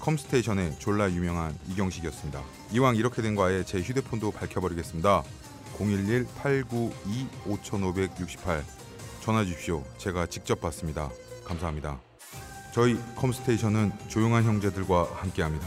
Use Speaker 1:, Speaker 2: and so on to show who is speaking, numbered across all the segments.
Speaker 1: 컴스테이션의 졸라 유명한 이경식이었습니다. 이왕 이렇게 된 거 아예 제 휴대폰도 밝혀버리겠습니다. 011-892-5568 전화 주십시오. 제가 직접 받습니다. 감사합니다. 저희 컴스테이션은 조용한 형제들과 함께합니다.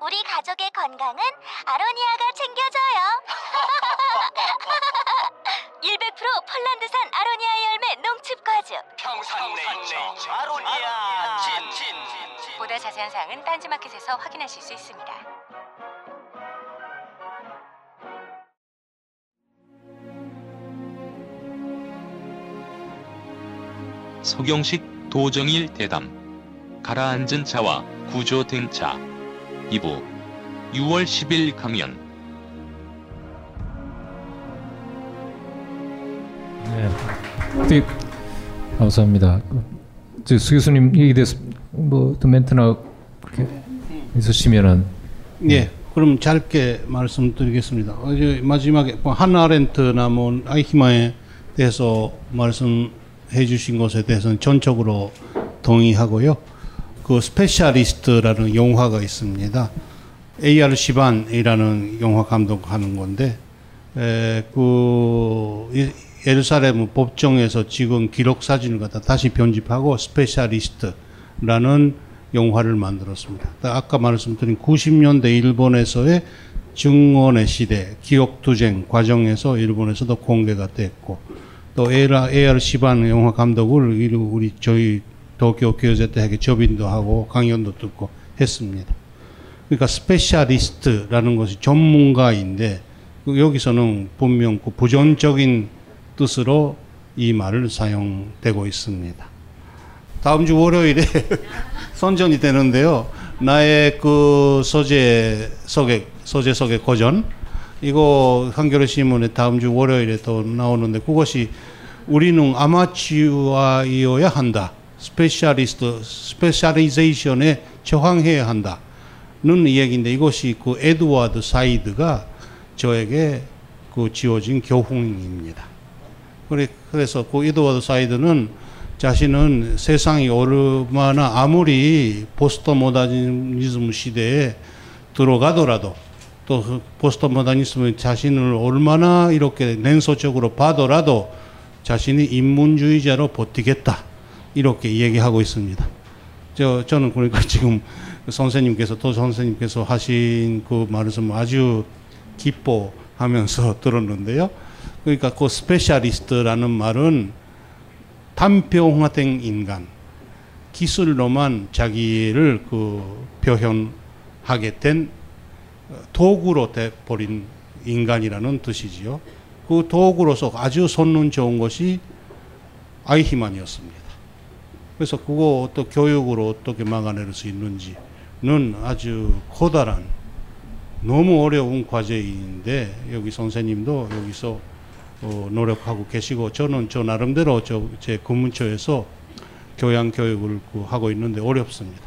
Speaker 2: 우리 가족의 건강은 아로니아가 챙겨줘요. 100% 폴란드산 아로니아 열매 농축 과즙.
Speaker 3: 평산네이처 아로니아 친
Speaker 2: 보다 자세한 사항은 딴지마켓에서 확인하실 수 있습니다.
Speaker 4: 서경식 도정일 대담 가라앉은 차와 구조된 차 2부 6월 10일 강연
Speaker 5: 네. 네. 감사합니다. 저수 교수님 얘기 대해서 뭐또 멘트나 그렇게 있으시면은
Speaker 6: 예. 그럼 짧게 말씀드리겠습니다. 어제 마지막에 뭐 한아렌트나 뭐 아이히마에 대해서 말씀해 주신 것에 대해서는 전적으로 동의하고요. 그 Specialist라는 영화가 있습니다. 에얄 시반이라는 영화 감독하는 건데 에, 그 이- 예루살렘 법정에서 찍은 기록 사진을 갖다 다시 편집하고 Specialist라는 영화를 만들었습니다. 아까 말씀드린 90년대 일본에서의 증언의 시대, 기억투쟁 과정에서 일본에서도 공개가 됐고, 또 에얄 시반 영화 감독을 우리 저희 도쿄 경제 대학에 초빙도 하고 강연도 듣고 했습니다. 그러니까 specialist라는 것이 전문가인데 그 여기서는 분명 그 부정적인 뜻으로 이 말을 사용되고 있습니다. 다음 주 월요일에 선전이 되는데요. 나의 그 소재 소개 소재 소개 고전 이거 한겨레 신문에 다음 주 월요일에 또 나오는데 그것이 우리는 아마추어이어야 한다. specialist specialization에 저항해야 한다는 이야기인데 이것이 그 에드워드 사이드가 저에게 그 지어진 교훈입니다. 그래- 그래서 그 에드워드 사이드는 자신은 세상이 얼마나 아무리 포스트 모더니즘 시대에 들어가더라도 또그 포스트 모더니즘의 자신을 얼마나 이렇게 냉소적으로 봐더라도 자신이 인문주의자로 버티겠다 이렇게 얘기하고 있습니다. 저 저는 그러니까 지금 선생님께서 또 선생님께서 하신 그 말씀 아주 기뻐 하면서 들었는데요. 그러니까 그 specialist라는 말은 단편화된 인간, 기술로만 자기를 그 표현하게 된 도구로 돼버린 인간이라는 뜻이지요. 그 도구로서 아주 손눈 좋은 것이 아이히만이었습니다. 그래서 그거 또 교육으로 어떻게 막아낼 수 있는지는 아주 커다란 너무 어려운 과제인데 여기 선생님도 여기서 어, 노력하고 계시고 저는 저 나름대로 저제 근무처에서 교양 교육을 그 하고 있는데 어렵습니다.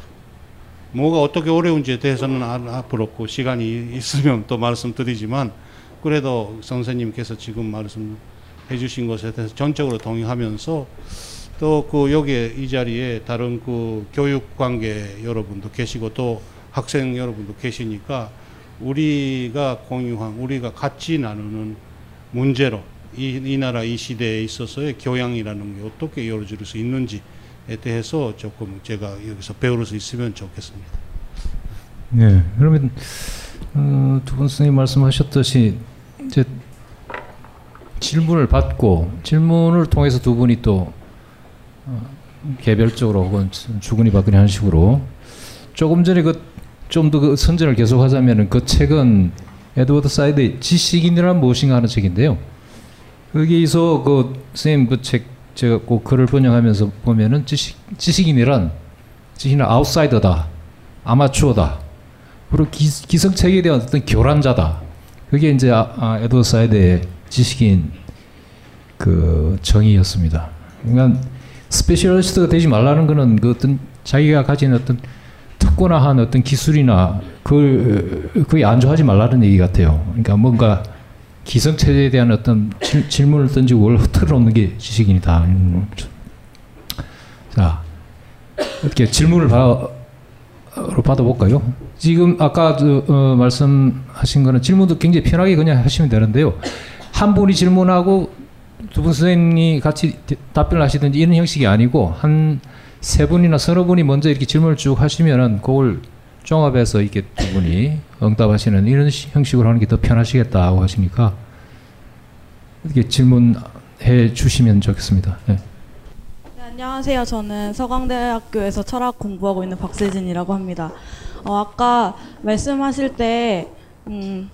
Speaker 6: 뭐가 어떻게 어려운지에 대해서는 앞으로 그 시간이 있으면 또 말씀드리지만 그래도 선생님께서 지금 말씀해 주신 것에 대해서 전적으로 동의하면서 또 그 여기 이 자리에 다른 그 교육 관계 여러분도 계시고 또 학생 여러분도 계시니까 우리가 공유한 우리가 같이 나누는 문제로 이, 이 나라 이 시대에 있어서의 교양이라는 게 어떻게 이루어질 수 있는지에 대해서 조금 제가 여기서 배울 수 있으면 좋겠습니다.
Speaker 5: 네, 그러면 어, 두분 선생님 말씀하셨듯이 이제 질문을 받고 질문을 통해서 두 분이 또 어, 개별적으로 혹은 주근이 박근이 하는 식으로 조금 전에 그 좀 더 그 선전을 계속하자면은 그 책은 에드워드 사이드의 지식인이란 무엇인가 하는 책인데요. 거기서 그 선생님 그 책 제가 꼭 글을 번역하면서 보면은 지식 지식인이란 지식인은 아웃사이더다, 아마추어다, 그리고 기, 기성체계에 대한 어떤 교란자다. 그게 이제 아, 아, 에드워드 사이드의 지식인 그 정의였습니다. 그러니까 specialist가 되지 말라는 거는 그 어떤 자기가 가진 어떤 특권화한 어떤 기술이나 그걸 그게 안주하지 말라는 얘기 같아요. 그러니까 뭔가 기성체제에 대한 어떤 질, 문을 던지고 그걸 틀어놓는 게 지식인이다. 자, 이렇게 질문을 받아, 받아볼까요? 지금 아까 그, 어, 말씀하신 거는 질문도 굉장히 편하게 그냥 하시면 되는데요. 한 분이 질문하고 두 분 선생님이 같이 답변을 하시든지 이런 형식이 아니고 한 세 분이나 서너 분이 먼저 이렇게 질문을 쭉 하시면은 그걸 종합해서 이렇게 두 분이 응답하시는 이런 형식으로 하는 게 더 편하시겠다고 하시니까 이렇게 질문해 주시면 좋겠습니다. 네.
Speaker 7: 네, 안녕하세요. 저는 서강대학교에서 철학 공부하고 있는 박세진이라고 합니다. 어, 아까 말씀하실 때 음,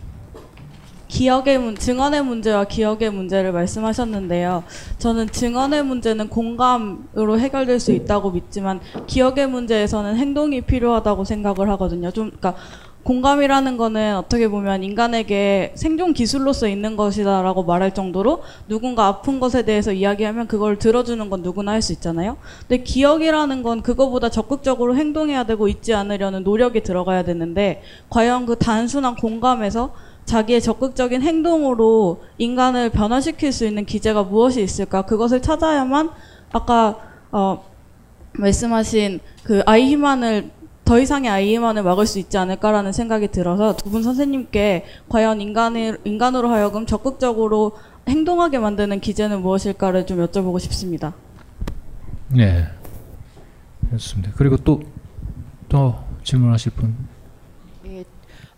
Speaker 7: 기억의 문, 증언의 문제와 기억의 문제를 말씀하셨는데요. 저는 증언의 문제는 공감으로 해결될 수 있다고 믿지만 기억의 문제에서는 행동이 필요하다고 생각을 하거든요. 좀 그러니까 공감이라는 거는 어떻게 보면 인간에게 생존 기술로서 있는 것이다라고 말할 정도로 누군가 아픈 것에 대해서 이야기하면 그걸 들어주는 건 누구나 할 수 있잖아요. 근데 기억이라는 건 그거보다 적극적으로 행동해야 되고 잊지 않으려는 노력이 들어가야 되는데 과연 그 단순한 공감에서 자기의 적극적인 행동으로 인간을 변화시킬 수 있는 기제가 무엇이 있을까? 그것을 찾아야만 아까 어, 말씀하신 그 아이 희만을 더 이상의 아이 희만을 막을 수 있지 않을까라는 생각이 들어서 두 분 선생님께 과연 인간을 인간으로 하여금 적극적으로 행동하게 만드는 기제는 무엇일까를 좀 여쭤보고 싶습니다.
Speaker 5: 네, 그렇습니다. 그리고 또 또 질문하실 분.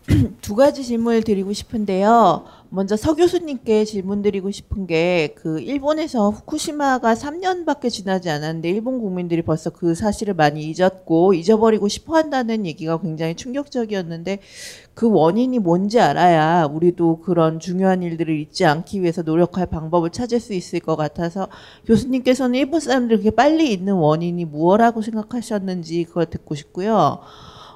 Speaker 8: 두 가지 질문을 드리고 싶은데요. 먼저 서 교수님께 질문 드리고 싶은 게 그 일본에서 후쿠시마가 3년밖에 지나지 않았는데 일본 국민들이 벌써 그 사실을 많이 잊었고 잊어버리고 싶어 한다는 얘기가 굉장히 충격적이었는데 그 원인이 뭔지 알아야 우리도 그런 중요한 일들을 잊지 않기 위해서 노력할 방법을 찾을 수 있을 것 같아서 교수님께서는 일본 사람들이 그렇게 빨리 잊는 원인이 무엇라고 생각하셨는지 그걸 듣고 싶고요.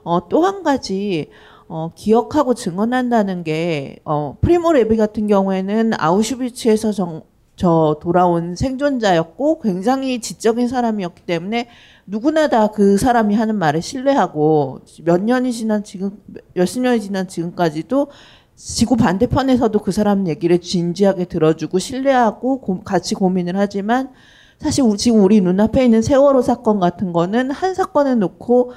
Speaker 8: 어, 또 한 가지 어, 기억하고 증언한다는 게 어, 프리모 레비 같은 경우에는 아우슈비츠에서 정, 저 돌아온 생존자였고 굉장히 지적인 사람이었기 때문에 누구나 다 그 사람이 하는 말을 신뢰하고 몇 년이 지난 지금 몇십 년이 지난 지금까지도 지구 반대편에서도 그 사람 얘기를 진지하게 들어주고 신뢰하고 고, 같이 고민을 하지만 사실 지금 우리 눈앞에 있는 세월호 사건 같은 거는 한 사건을 놓고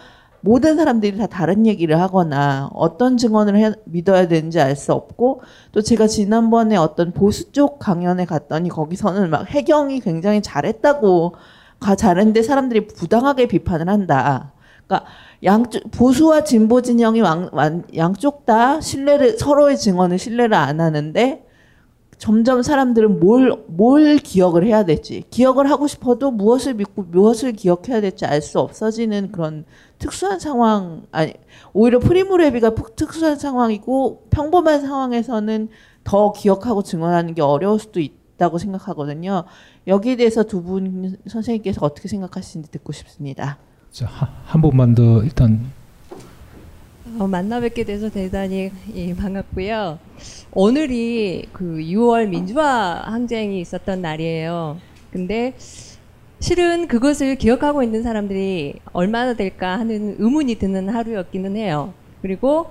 Speaker 8: 모든 사람들이 다 다른 얘기를 하거나 어떤 증언을 해, 믿어야 되는지 알 수 없고 또 제가 지난번에 어떤 보수 쪽 강연에 갔더니 거기서는 막 해경이 굉장히 잘했다고 가 잘했는데 사람들이 부당하게 비판을 한다. 그러니까 양쪽 보수와 진보 진영이 왕, 완, 양쪽 다 신뢰를 서로의 증언을 신뢰를 안 하는데 점점 사람들은 뭘, 뭘 기억을 해야 될지, 기억을 하고 싶어도 무엇을 믿고 무엇을 기억해야 될지 알 수 없어지는 그런 특수한 상황, 아니, 오히려 프리무레비가 푹- 특수한 상황이고 평범한 상황에서는 더 기억하고 증언하는 게 어려울 수도 있다고 생각하거든요. 여기에 대해서 두 분 선생님께서 어떻게 생각하시는지 듣고 싶습니다.
Speaker 5: 자, 한, 한 번만 더 일단
Speaker 9: 어, 만나 뵙게 돼서 대단히 예, 반갑고요. 오늘이 그 6월 민주화 항쟁이 있었던 날이에요. 근데 실은 그것을 기억하고 있는 사람들이 얼마나 될까 하는 의문이 드는 하루였기는 해요. 그리고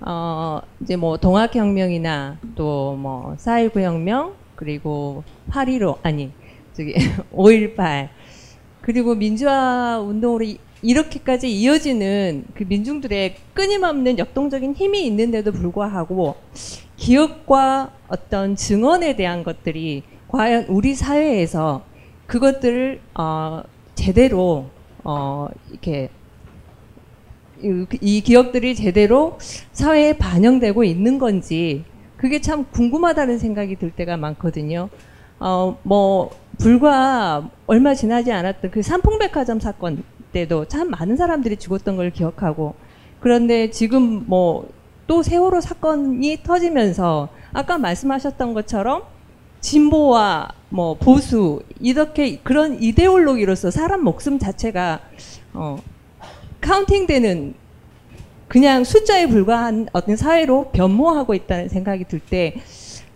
Speaker 9: 어 이제 뭐 동학혁명이나 또 뭐 4.19 혁명 그리고 8.15 아니 저기 5.18 그리고 민주화 운동으로 이- 이렇게까지 이어지는 그 민중들의 끊임없는 역동적인 힘이 있는데도 불구하고 기억과 어떤 증언에 대한 것들이 과연 우리 사회에서 그것들을 어, 제대로 어, 이렇게 이, 이 기억들이 제대로 사회에 반영되고 있는 건지 그게 참 궁금하다는 생각이 들 때가 많거든요. 어, 뭐 불과 얼마 지나지 않았던 그 삼풍백화점 사건 때도 참 많은 사람들이 죽었던 걸 기억하고 그런데 지금 뭐 또 세월호 사건이 터지면서 아까 말씀하셨던 것처럼 진보와 뭐 보수 이렇게 그런 이데올로기로서 사람 목숨 자체가 어, 카운팅되는 그냥 숫자에 불과한 어떤 사회로 변모하고 있다는 생각이 들 때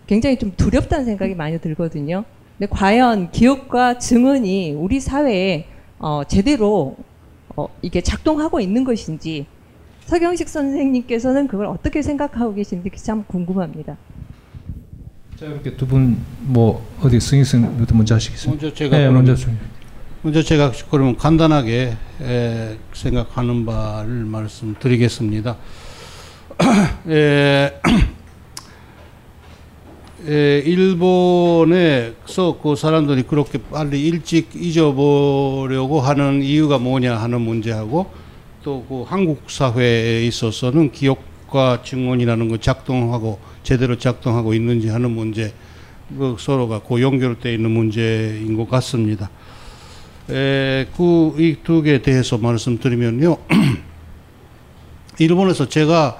Speaker 9: 굉장히 좀 두렵다는 생각이 많이 들거든요. 근데 과연 기억과 증언이 우리 사회에 어, 제대로 어, 이게 작동하고 있는 것인지 서경식 선생님께서는 그걸 어떻게 생각하고 계신지 참 궁금합니다.
Speaker 5: 자 이렇게 두 분 뭐 어디 승희 선생님부터 먼저 하시겠습니까?
Speaker 6: 먼저 제가
Speaker 5: 네, 먼저 좀.
Speaker 6: 먼저 제가 그러면 간단하게 에, 생각하는 바를 말씀드리겠습니다. 에, 에, 일본에서 그 사람들이 그렇게 빨리 일찍 잊어보려고 하는 이유가 뭐냐 하는 문제하고 또 그 한국 사회에 있어서는 기억 과 증언이라는 거 작동하고 제대로 작동하고 있는지 하는 문제 그 서로가 그 연결되어 있는 문제인 것 같습니다. 그이 두 개에 대해서 말씀드리면요. 일본에서 제가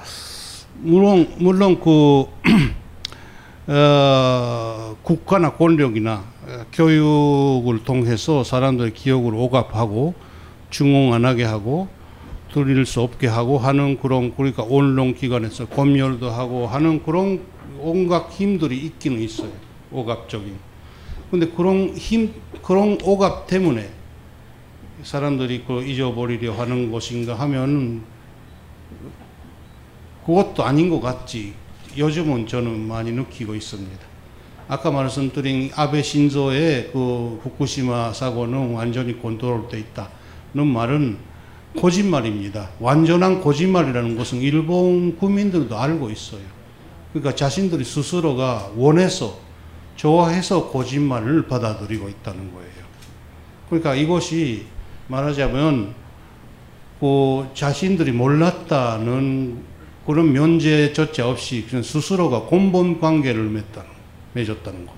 Speaker 6: 물론 물론 그 어, 국가나 권력이나 어, 교육을 통해서 사람들의 기억을 오갑하고 중흥 안 하게 하고 들릴 수 없게 하고 하는 그런 그러니까 언론 기관에서 검열도 하고 하는 그런 온갖 힘들이 있기는 있어요. 오갑적인. 근데 그런 힘 그런 오갑 때문에 사람들이 그 잊어버리려 하는 것인가 하면 그것도 아닌 것 같지. 요즘은 저는 많이 느끼고 있습니다. 아까 말씀드린 아베 신조의 그 후쿠시마 사고는 완전히 컨트롤돼 있다는 말은 거짓말입니다. 완전한 거짓말이라는 것은 일본 국민들도 알고 있어요. 그러니까 자신들이 스스로가 원해서 좋아해서 거짓말을 받아들이고 있다는 거예요. 그러니까 이것이 말하자면 그 자신들이 몰랐다는 그런 면제조차 없이 그냥 스스로가 근본 관계를 맺다는, 맺었다는 거.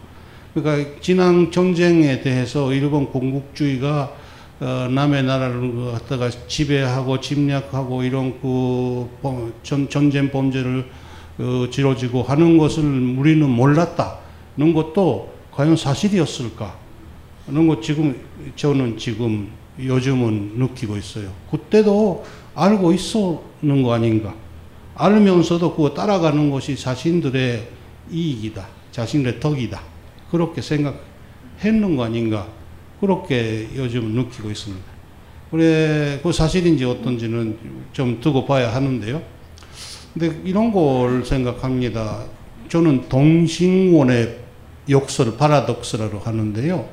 Speaker 6: 그러니까 지난 전쟁에 대해서 일본 군국주의가 어, 남의 나라를 갖다가 지배하고 침략하고 이런 그 범- 전, 전쟁 범죄를 어, 지어지고 하는 것을 우리는 몰랐다는 것도 과연 사실이었을까? 하는 것 지금 저는 지금 요즘은 느끼고 있어요. 그때도 알고 있었는 거 아닌가? 알면서도 그거 따라가는 것이 자신들의 이익이다. 자신들의 덕이다. 그렇게 생각했는 거 아닌가? 그렇게 요즘 느끼고 있습니다. 그래, 그 사실인지 어떤지는 좀 두고 봐야 하는데요. 근데 이런 걸 생각합니다. 저는 동식원의 역설, 파라독스라고 하는데요.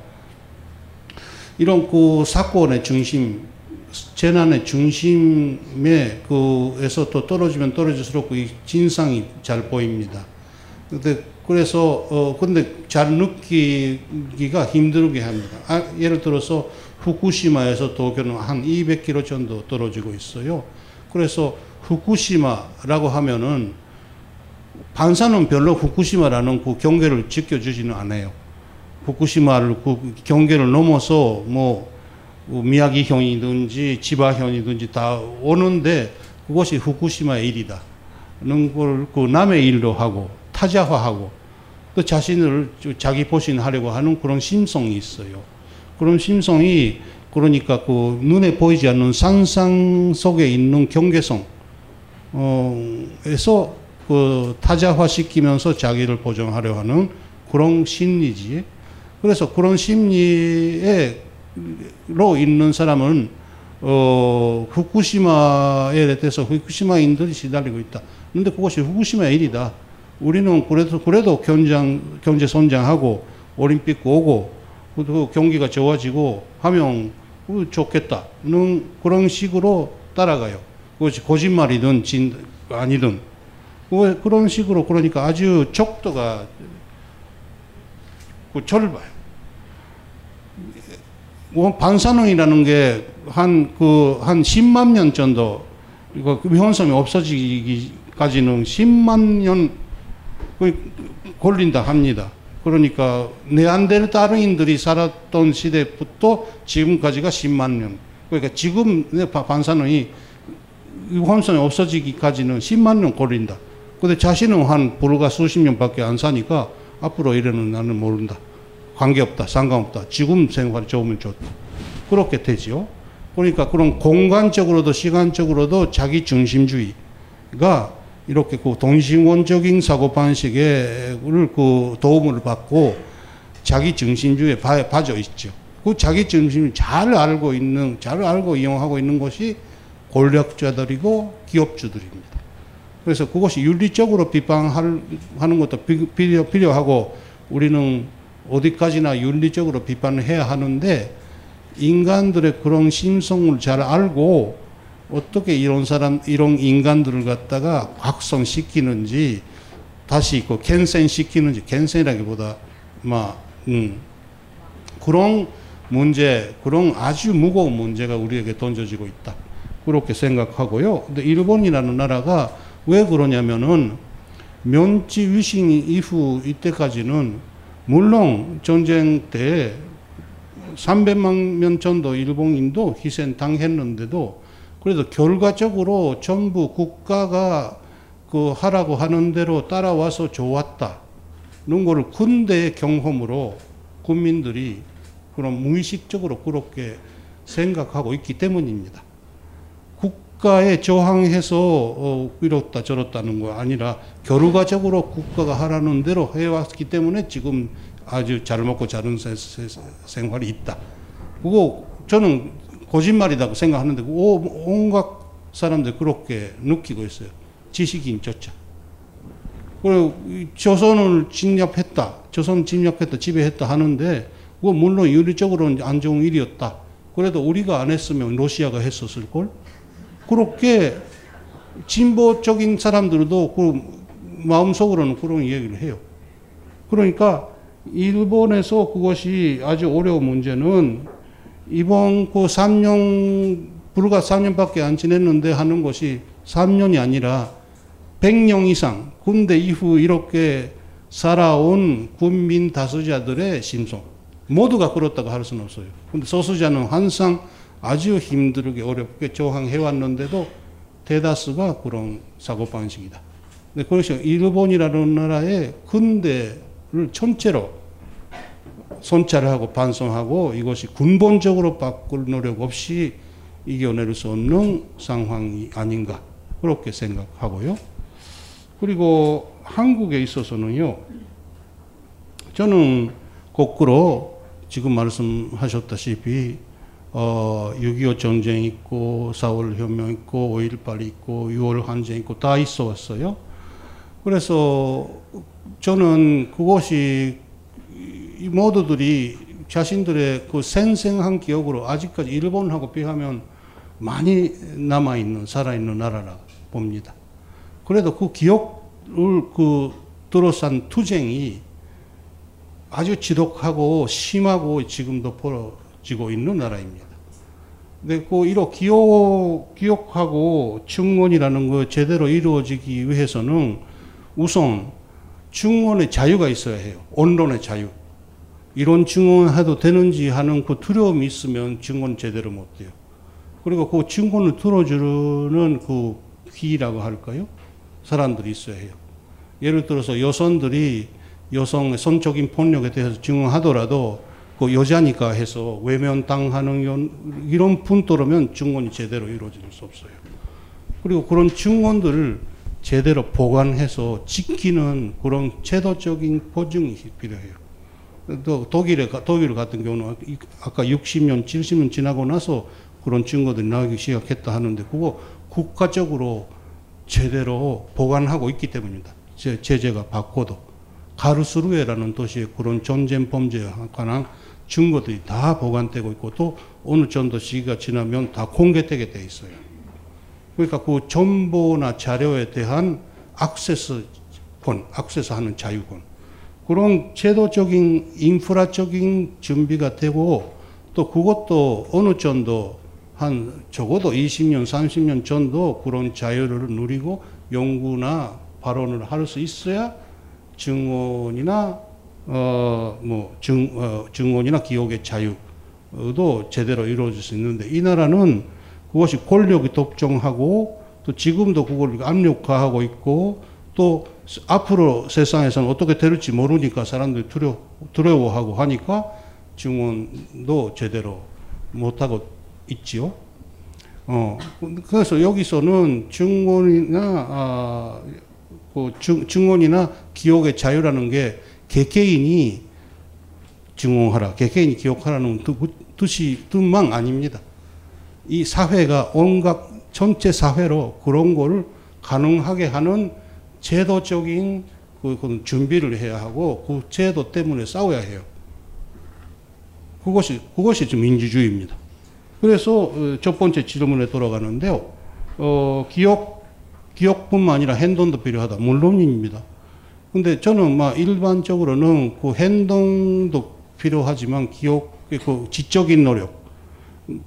Speaker 6: 이런 그 사건의 중심, 재난의 중심에 그에서 또 떨어지면 떨어질수록 그 진상이 잘 보입니다. 근데 그래서 어 근데 잘 느끼기가 힘들게 합니다. 아, 예를 들어서 후쿠시마에서 도쿄는 한 200km 정도 떨어지고 있어요. 그래서 후쿠시마라고 하면은 반사는 별로 후쿠시마라는 그 경계를 지켜주지는 않아요. 후쿠시마를 그 경계를 넘어서 뭐 미야기현이든지 지바현이든지 다 오는데 그것이 후쿠시마의 일이다. 는걸 그 남의 일로 하고 타자화하고 또 자신을 자기 보신하려고 하는 그런 심성이 있어요. 그런 심성이 그러니까 그 눈에 보이지 않는 상상 속에 있는 경계성 어에서 그 타자화 시키면서 자기를 보정하려 하는 그런 심리지. 그래서 그런 심리에 로 있는 사람은 어 후쿠시마에 대해서 후쿠시마인들이 시달리고 있다. 근데 그것이 후쿠시마의 일이다. 우리는 그래도 그래도 경장 경제 성장하고 올림픽 오고 그 경기가 좋아지고 하면 좋겠다는 그런 식으로 따라가요. 그것이 거짓말이든 진 아니든 그런 식으로 그러니까 아주 척도가 그 저를 봐요. 뭐 반사능이라는 게 한 그한 10만 년 정도 이거 현상이 없어지기까지는 10만 년 걸린다 합니다. 그러니까 네안데르탈인들이 살았던 시대부터 지금까지가 10만 년. 그러니까 지금 반사능이 현상이 없어지기까지는 10만 년 걸린다. 근데 자신은 한 불과 수십 년밖에 안 사니까 앞으로 이래는 나는 모른다. 관계없다. 상관없다. 지금 생활이 좋으면 좋다. 그렇게 되죠. 그러니까 그런 공간적으로도 시간적으로도 자기 중심주의가 이렇게 그 동심원적인 사고 방식에 그 도움을 받고 자기 중심주의에 빠져 있죠. 그 자기 중심 잘 알고 있는, 잘 알고 이용하고 있는 것이 권력자들이고 기업주들입니다. 그래서 그것이 윤리적으로 비판하는 것도 필요, 필요하고 우리는 어디까지나 윤리적으로 비판을 해야 하는데 인간들의 그런 심성을 잘 알고 어떻게 이런 사람, 이런 인간들을 갖다가 확성시키는지 다시 그 캔센시키는지 캔센이라기보다 막 음, 그런 문제, 그런 아주 무거운 문제가 우리에게 던져지고 있다. 그렇게 생각하고요. 근데 일본이라는 나라가 왜 그러냐면은 면치 위신 이후 이때까지는 물론 전쟁 때 300만 명 정도 일본인도 희생 당했는데도 그래도 결과적으로 전부 국가가 그 하라고 하는 대로 따라와서 좋았다는 걸 군대의 경험으로 국민들이 그런 무의식적으로 그렇게 생각하고 있기 때문입니다. 국가에 저항해서 어, 이렇다 저렇다는 거 아니라 결과적으로 국가가 하라는 대로 해왔기 때문에 지금 아주 잘 먹고 자는 생활이 있다. 그거 저는 거짓말이라고 생각하는데 온갖 사람들 그렇게 느끼고 있어요. 지식인조차. 그리고 조선을 침략했다. 조선 침략했다. 지배했다 하는데 그거 물론 윤리적으로는 안 좋은 일이었다. 그래도 우리가 안 했으면 러시아가 했었을 걸. 그렇게 진보적인 사람들도 그 마음속으로는 그런 얘기를 해요. 그러니까 일본에서 그것이 아주 어려운 문제는 이번 그 3년, 불과 3년밖에 안 지냈는데 하는 것이 3년이 아니라 100년 이상 군대 이후 이렇게 살아온 군민 다수자들의 심성. 모두가 그렇다고 할 수는 없어요. 근데 소수자는 항상 아주 힘들게 어렵게 저항해왔는데도 대다수가 그런 사고방식이다. 근데 그것이 일본이라는 나라의 근대를 전체로 손찰을 하고 반성하고 이것이 근본적으로 바꿀 노력 없이 이겨낼 수 없는 상황이 아닌가 그렇게 생각하고요. 그리고 한국에 있어서는요. 저는 거꾸로 지금 말씀하셨다시피 어, 6.25 전쟁 있고 4월 혁명 있고 5.18 있고 6월 항쟁 있고 다 있어 왔어요. 그래서 저는 그것이 이 모두들이 자신들의 그 생생한 기억으로 아직까지 일본하고 비하면 많이 남아있는, 살아있는 나라라 봅니다. 그래도 그 기억을 그 들어싼 투쟁이 아주 지독하고 심하고 지금도 이루어지고 있는 나라입니다. 근데 그 이로 기억 기억하고 증언이라는 거 제대로 이루어지기 위해서는 우선 증언의 자유가 있어야 해요. 언론의 자유. 이런 증언해도 되는지 하는 그 두려움이 있으면 증언 제대로 못 돼요. 그리고 그 증언을 들어주는 그 귀라고 할까요? 사람들이 있어야 해요. 예를 들어서 여성들이 여성의 성적인 폭력에 대해서 증언하더라도 그 여자니까 해서 외면당하는 이런 분도라면 증언이 제대로 이루어질 수 없어요. 그리고 그런 증언들을 제대로 보관해서 지키는 그런 제도적인 보증이 필요해요. 또 독일에 독일 같은 경우는 아까 60년, 70년 지나고 나서 그런 증거들이 나오기 시작했다 하는데 그거 국가적으로 제대로 보관하고 있기 때문입니다. 제, 제재가 받고도 가르스루에라는 도시에 그런 전쟁 범죄에 관한 증거들이 다 보관되고 있고 또 어느 정도 시기가 지나면 다 공개되게 돼 있어요. 그러니까 그 정보나 자료에 대한 액세스권, 액세스하는 자유권 그런 제도적인 인프라적인 준비가 되고 또 그것도 어느 정도 한 적어도 20년, 30년 전도 그런 자유를 누리고 연구나 발언을 할 수 있어야 증언이나 어뭐 증, 어, 증언이나 기억의 자유도 제대로 이루어질 수 있는데 이 나라는 그것이 권력이 독점하고 또 지금도 그걸 압력화하고 있고 또 앞으로 세상에서는 어떻게 될지 모르니까 사람들이 두려, 두려워하고 하니까 증언도 제대로 못하고 있지요. 어, 그래서 여기서는 증언이나, 아, 그 증, 증언이나 기억의 자유라는 게 개개인이 증언하라, 개개인이 기억하라는 뜻이, 뜻만 아닙니다. 이 사회가 온갖 전체 사회로 그런 걸 가능하게 하는 제도적인 그, 그 준비를 해야 하고 그 제도 때문에 싸워야 해요. 그것이 그것이 좀 민주주의입니다. 그래서 어, 첫 번째 질문에 돌아가는데요. 어, 기억 기억뿐만 아니라 행동도 필요하다. 물론입니다. 근데 저는 막 일반적으로는 그 행동도 필요하지만 기억 그 지적인 노력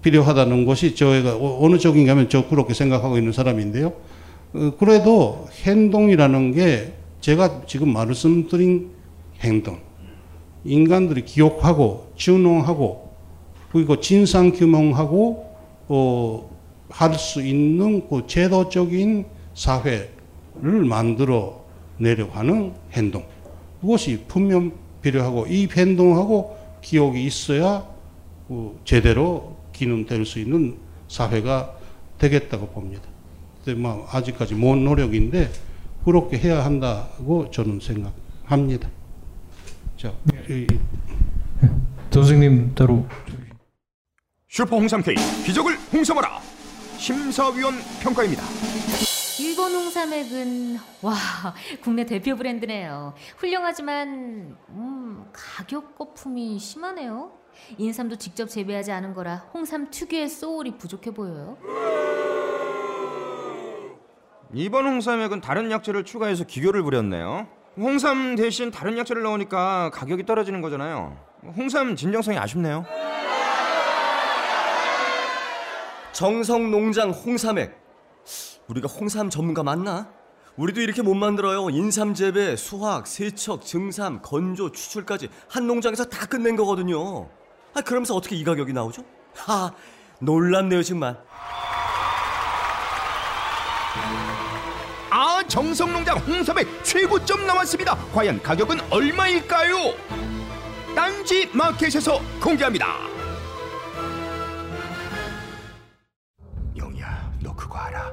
Speaker 6: 필요하다는 것이 저희가 어느 쪽인가 하면 저 그렇게 생각하고 있는 사람인데요. 어, 그래도 행동이라는 게 제가 지금 말씀드린 행동, 인간들이 기억하고 준용하고 그리고 진상 규명하고 어, 할 수 있는 그 제도적인 사회를 만들어 내려고 하는 행동. 그것이 분명 필요하고 이 행동하고 기억이 있어야 그 제대로 기능될 수 있는 사회가 되겠다고 봅니다. 근데 뭐 아직까지 먼 노력인데 그렇게 해야 한다고 저는 생각합니다. 자, 이,
Speaker 5: 선생님 따로
Speaker 10: 슈퍼 홍삼 K 기적을 홍삼하라 심사위원 평가입니다.
Speaker 11: 일본 홍삼액은 와 국내 대표 브랜드네요. 훌륭하지만 음, 가격 거품이 심하네요. 인삼도 직접 재배하지 않은 거라 홍삼 특유의 소울이 부족해 보여요.
Speaker 12: 이번 홍삼액은 다른 약재를 추가해서 기교를 부렸네요. 홍삼 대신 다른 약재를 넣으니까 가격이 떨어지는 거잖아요. 홍삼 진정성이 아쉽네요.
Speaker 13: 정성 농장 홍삼액. 우리가 홍삼 전문가 맞나? 우리도 이렇게 못 만들어요. 인삼 재배, 수확, 세척, 증삼, 건조, 추출까지 한 농장에서 다 끝낸 거거든요. 아, 그러면서 어떻게 이 가격이 나오죠? 하, 놀랍네요, 정말.
Speaker 10: 정성농장 홍삼의 최고점 나왔습니다. 과연 가격은 얼마일까요? 딴지 마켓에서 공개합니다.
Speaker 14: 영희야, 너 그거 알아?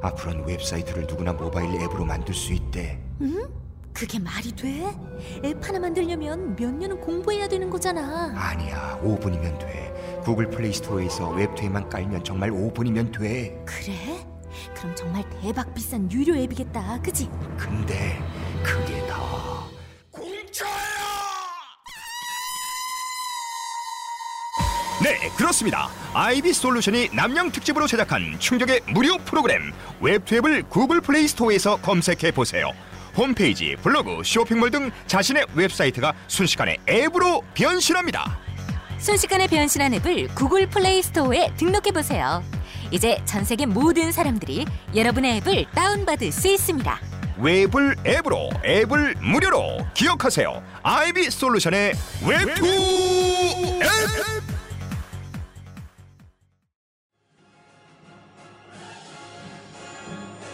Speaker 14: 앞으로는 웹사이트를 누구나 모바일 앱으로 만들 수 있대.
Speaker 11: 응? 그게 말이 돼? 앱 하나 만들려면 몇 년은 공부해야 되는 거잖아.
Speaker 14: 아니야, 5분이면 돼. 구글 플레이 스토어에서 웹투앱만 깔면 정말 5분이면 돼.
Speaker 11: 그래? 그럼 정말 대박 비싼 유료 앱이겠다, 그지?
Speaker 14: 근데 그게 다
Speaker 10: 네, 그렇습니다. 아이비 솔루션이 납량 특집으로 제작한 충격의 무료 프로그램 웹투앱을 구글 플레이 스토어에서 검색해 보세요. 홈페이지, 블로그, 쇼핑몰 등 자신의 웹사이트가 순식간에 앱으로 변신합니다.
Speaker 2: 순식간에 변신한 앱을 구글 플레이 스토어에 등록해 보세요. 이제 전 세계 모든 사람들이 여러분의 앱을 다운받을 수 있습니다.
Speaker 10: 웹을 앱으로 앱을 무료로 기억하세요. 아이비 솔루션의 웹투 앱.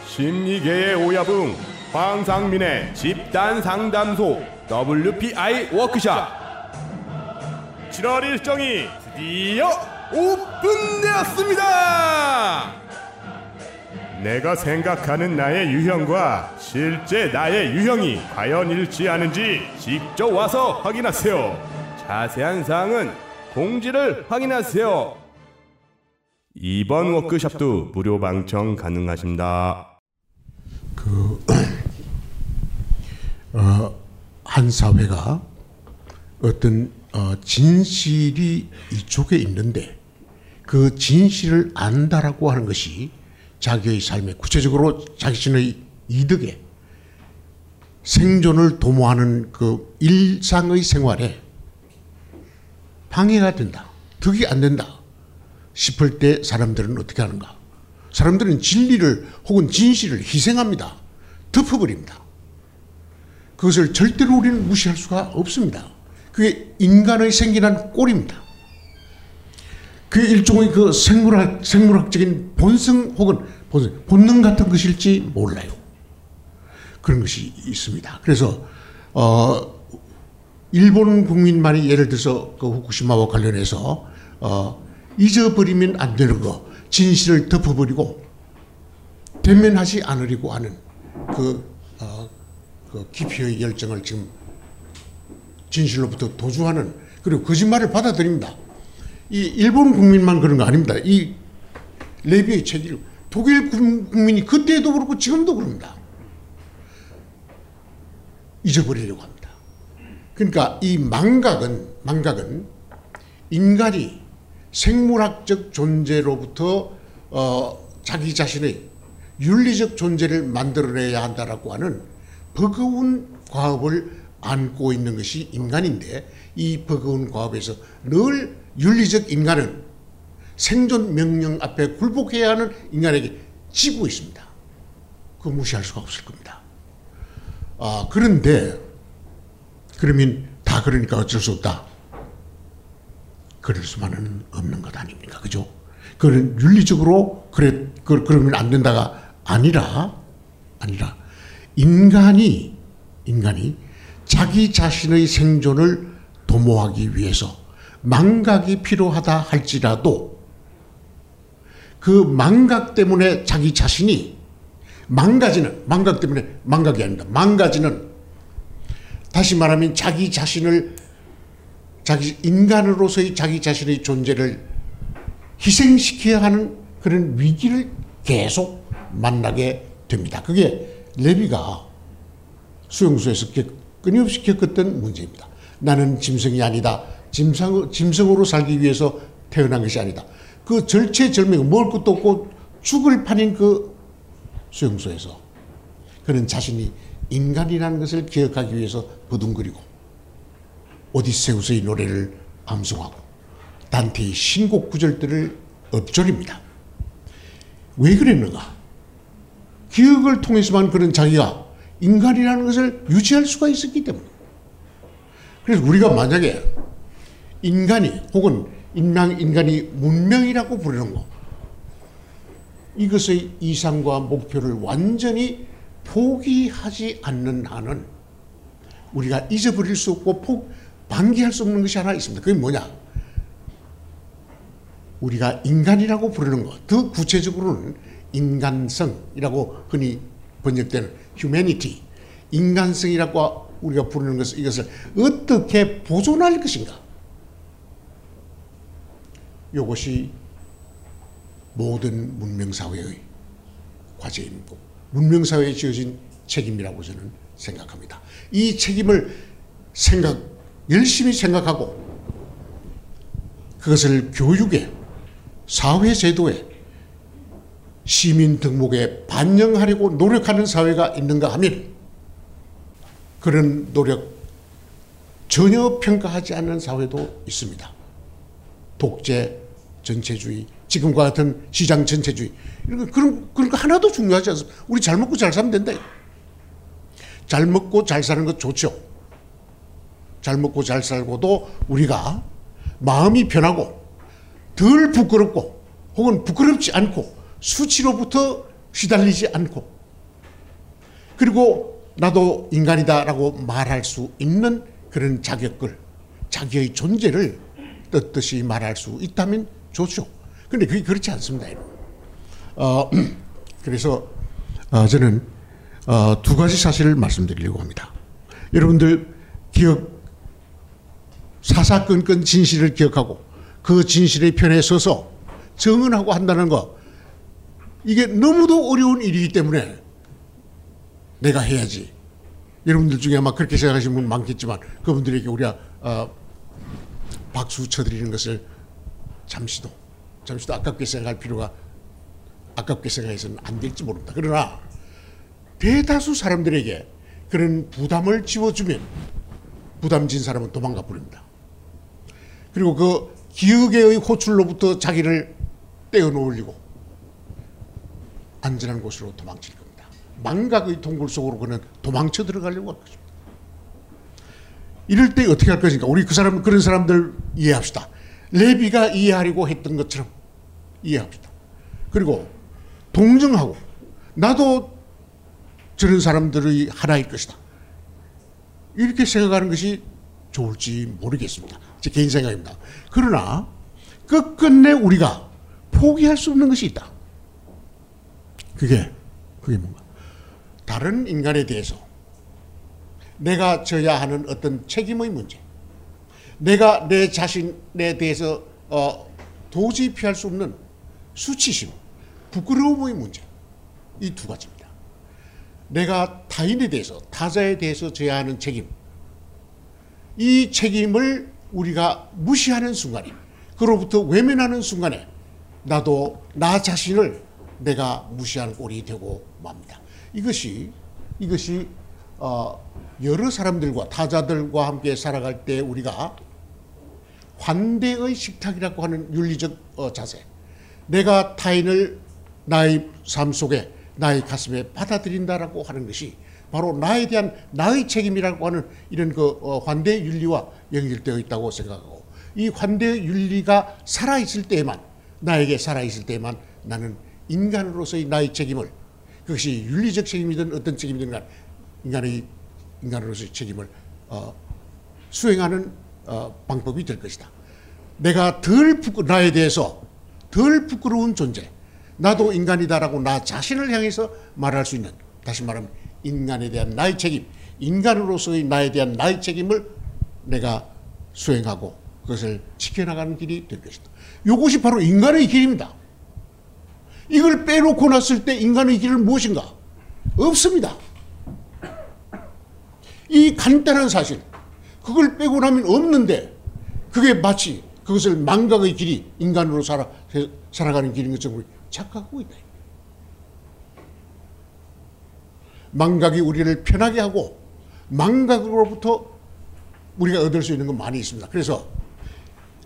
Speaker 15: 심리계의 오야붕 황상민의 집단 상담소 WPI 워크샵 7월 일정이 드디어 오픈되었습니다. 내가 생각하는 나의 유형과 실제 나의 유형이 과연 일치하는지 직접 와서 확인하세요. 자세한 사항은 공지를 확인하세요. 이번 워크샵도 무료 방청 가능하십니다.
Speaker 16: 어, 한 사회가 어떤 어, 진실이 이쪽에 있는데 그 진실을 안다라고 하는 것이 자기의 삶에 구체적으로 자신의 이득에 생존을 도모하는 그 일상의 생활에 방해가 된다. 득이 안 된다. 싶을 때 사람들은 어떻게 하는가? 사람들은 진리를 혹은 진실을 희생합니다. 덮어버립니다. 그것을 절대로 우리는 무시할 수가 없습니다. 그게 인간의 생긴한 꼴입니다. 그 일종의 그 생물학, 생물학적인 본성 혹은 본성, 본능 같은 것일지 몰라요. 그런 것이 있습니다. 그래서, 어, 일본 국민만이 예를 들어서 그 후쿠시마와 관련해서, 어, 잊어버리면 안 되는 거, 진실을 덮어버리고, 대면하지 않으려고 하는 그, 어, 그 깊이의 열정을 지금 진실로부터 도주하는 그리고 거짓말을 받아들입니다. 이 일본 국민만 그런 거 아닙니다. 이 레비의 체질 독일 국민이 그때도 그렇고 지금도 그럽니다. 잊어버리려고 합니다. 그러니까 이 망각은 망각은 인간이 생물학적 존재로부터 어, 자기 자신의 윤리적 존재를 만들어내야 한다라고 하는 버거운 과업을 안고 있는 것이 인간인데 이 버거운 과업에서 늘 윤리적 인간은 생존 명령 앞에 굴복해야 하는 인간에게 지고 있습니다. 그 무시할 수가 없을 겁니다. 아, 그런데 그러면 다 그러니까 어쩔 수 없다. 그럴 수만은 없는 것 아닙니까? 그죠? 그는 윤리적으로 그래 그, 그러면 안 된다가 아니라 아니라 인간이 인간이 자기 자신의 생존을 도모하기 위해서 망각이 필요하다 할지라도 그 망각 때문에 자기 자신이 망가지는 망각 때문에 망각이 아닙니다. 망가지는 다시 말하면 자기 자신을 자기 인간으로서의 자기 자신의 존재를 희생시켜야 하는 그런 위기를 계속 만나게 됩니다. 그게 레비가 수용소에서 끊임없이 겪었던 문제입니다. 나는 짐승이 아니다. 짐승, 짐승으로 살기 위해서 태어난 것이 아니다. 그 절체절명, 먹을 것도 없고 죽을 판인 그 수용소에서 그는 자신이 인간이라는 것을 기억하기 위해서 버둥거리고 오디세우스의 노래를 암송하고 단테의 신곡 구절들을 읊조립니다. 왜 그랬는가? 기억을 통해서만 그런 자기가 인간이라는 것을 유지할 수가 있었기 때문에. 그래서 우리가 만약에 인간이 혹은 인간, 인간이 문명이라고 부르는 거 이것의 이상과 목표를 완전히 포기하지 않는 한은 우리가 잊어버릴 수 없고 포, 방기할 수 없는 것이 하나 있습니다. 그게 뭐냐? 우리가 인간이라고 부르는 것, 더 구체적으로는 인간성이라고 흔히 번역되는 humanity, 인간성이라고 우리가 부르는 것을 이것을 어떻게 보존할 것인가? 이것이 모든 문명사회의 과제이고 문명사회에 지어진 책임이라고 저는 생각합니다. 이 책임을 생각, 열심히 생각하고 그것을 교육에, 사회제도에, 시민 등록에 반영하려고 노력하는 사회가 있는가 하면 그런 노력 전혀 평가하지 않는 사회도 있습니다. 독재 전체주의, 지금과 같은 시장 전체주의 이런 거 그런 거 하나도 중요하지 않습니다. 우리 잘 먹고 잘 살면 된다. 잘 먹고 잘 사는 것 좋죠. 잘 먹고 잘 살고도 우리가 마음이 편하고 덜 부끄럽고 혹은 부끄럽지 않고 수치로부터 휘달리지 않고 그리고 나도 인간이다라고 말할 수 있는 그런 자격을 자기의 존재를 떳떳이 말할 수 있다면 좋죠. 근데 그게 그렇지 않습니다. 어, 그래서 어, 저는 어, 두 가지 사실을 말씀드리려고 합니다. 여러분들 기억 사사건건 진실을 기억하고 그 진실의 편에 서서 정언하고 한다는 거 이게 너무도 어려운 일이기 때문에 내가 해야지. 여러분들 중에 아마 그렇게 생각하시는 분 많겠지만 그분들에게 우리가 어, 박수 쳐드리는 것을 잠시도 잠시도 아깝게 생각할 필요가 아깝게 생각해서는 안 될지 모릅니다. 그러나 대다수 사람들에게 그런 부담을 지워주면 부담진 사람은 도망가 버립니다. 그리고 그 기억의 호출로부터 자기를 떼어놓으려고 안전한 곳으로 도망칠 겁니다. 망각의 동굴 속으로 그는 도망쳐 들어가려고 할 것입니다. 이럴 때 어떻게 할 것인가? 우리 그 사람 그런 사람들 이해합시다. 레비가 이해하려고 했던 것처럼 이해합시다. 그리고 동정하고 나도 저런 사람들의 하나일 것이다. 이렇게 생각하는 것이 좋을지 모르겠습니다. 제 개인 생각입니다. 그러나 끝끝내 우리가 포기할 수 없는 것이 있다. 그게 그게 뭔가 다른 인간에 대해서 내가 져야 하는 어떤 책임의 문제, 내가 내 자신에 대해서 어, 도저히 피할 수 없는 수치심, 부끄러움의 문제 이 두 가지입니다. 내가 타인에 대해서 타자에 대해서 져야 하는 책임, 이 책임을 우리가 무시하는 순간에 그로부터 외면하는 순간에 나도 나 자신을 내가 무시하는 꼴이 되고 맙니다. 이것이 이것이 어, 여러 사람들과 타자들과 함께 살아갈 때 우리가 환대의 식탁이라고 하는 윤리적 어, 자세. 내가 타인을 나의 삶 속에 나의 가슴에 받아들인다라고 하는 것이 바로 나에 대한 나의 책임이라고 하는 이런 그 어, 환대 윤리와 연결되어 있다고 생각하고 이 환대 윤리가 살아 있을 때에만 나에게 살아 있을 때만 나는 인간으로서의 나의 책임을 그것이 윤리적 책임이든 어떤 책임이든 간 인간의 인간으로서의 책임을 어, 수행하는 어, 방법이 될 것이다. 내가 덜 부끄 나에 대해서 덜 부끄러운 존재, 나도 인간이다라고 나 자신을 향해서 말할 수 있는 다시 말하면 인간에 대한 나의 책임, 인간으로서의 나에 대한 나의 책임을 내가 수행하고 그것을 지켜나가는 길이 될 것이다. 이것이 바로 인간의 길입니다. 이걸 빼놓고 났을 때 인간의 길은 무엇인가? 없습니다. 이 간단한 사실, 그걸 빼고 나면 없는데, 그게 마치 그것을 망각의 길이 인간으로 살아, 살아가는 길인 것처럼 착각하고 있다. 망각이 우리를 편하게 하고, 망각으로부터 우리가 얻을 수 있는 건 많이 있습니다. 그래서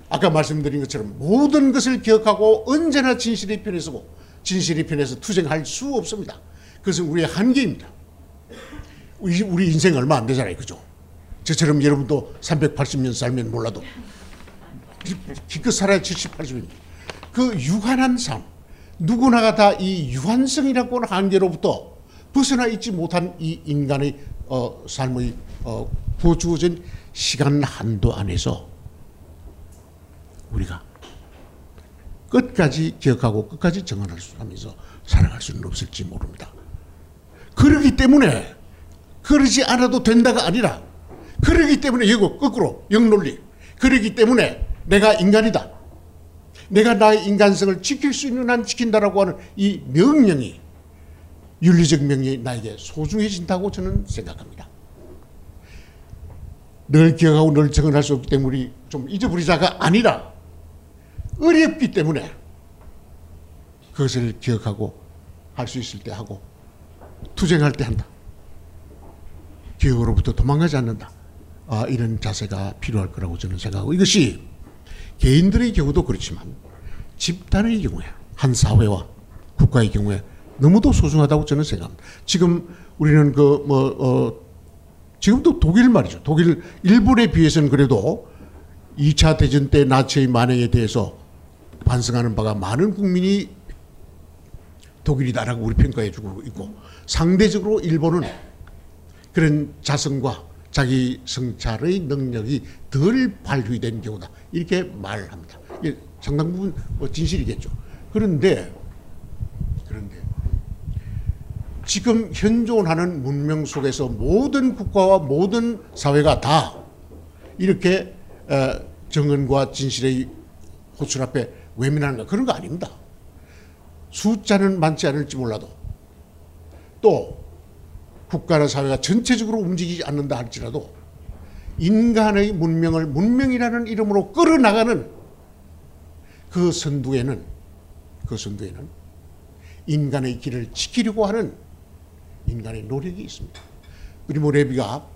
Speaker 16: 아까 말씀드린 것처럼 모든 것을 기억하고 언제나 진실의 편에 서고 진실의 편에서 투쟁할 수 없습니다. 그것은 우리의 한계입니다. 우리 인생 얼마 안 되잖아요. 그죠? 저처럼 여러분도 380년 살면 몰라도 기껏 살아야 70, 80입니다. 그 유한한 삶, 누구나가 다 이 유한성이라고 하는 한계로부터 벗어나 있지 못한 이 인간의 어, 삶의 어, 부어주어진 시간 한도 안에서 우리가 끝까지 기억하고 끝까지 정언할 수 하면서 살아갈 수는 없을지 모릅니다. 그러기 때문에 그러지 않아도 된다가 아니라 그러기 때문에 이거 거꾸로 역논리 그러기 때문에 내가 인간이다. 내가 나의 인간성을 지킬 수 있는 한 지킨다라고 하는 이 명령이 윤리적 명령이 나에게 소중해진다고 저는 생각합니다. 늘 기억하고 늘 정언할 수 없기 때문에 좀 잊어버리자가 아니라 어렵기 때문에 그것을 기억하고 할 수 있을 때 하고 투쟁할 때 한다. 기억으로부터 도망가지 않는다. 아, 이런 자세가 필요할 거라고 저는 생각하고 이것이 개인들의 경우도 그렇지만 집단의 경우에 한 사회와 국가의 경우에 너무도 소중하다고 저는 생각합니다. 지금 우리는 그 뭐 어, 지금도 독일 말이죠. 독일 일본에 비해서는 그래도 2차 대전 때 나치의 만행에 대해서 반성하는 바가 많은 국민이 독일이다라고 우리 평가해 주고 있고 상대적으로 일본은 그런 자성과 자기 성찰의 능력이 덜 발휘된 경우다. 이렇게 말합니다. 이게 상당 부분 뭐 진실이겠죠. 그런데 그런데 지금 현존하는 문명 속에서 모든 국가와 모든 사회가 다 이렇게 어, 정언과 진실의 호출 앞에 외면하는 거 그런 거 아닙니다. 숫자는 많지 않을지 몰라도 또 국가나 사회가 전체적으로 움직이지 않는다 할지라도 인간의 문명을 문명이라는 이름으로 끌어나가는 그 선두에는 그 선두에는 인간의 길을 지키려고 하는 인간의 노력이 있습니다. 프리모 레비가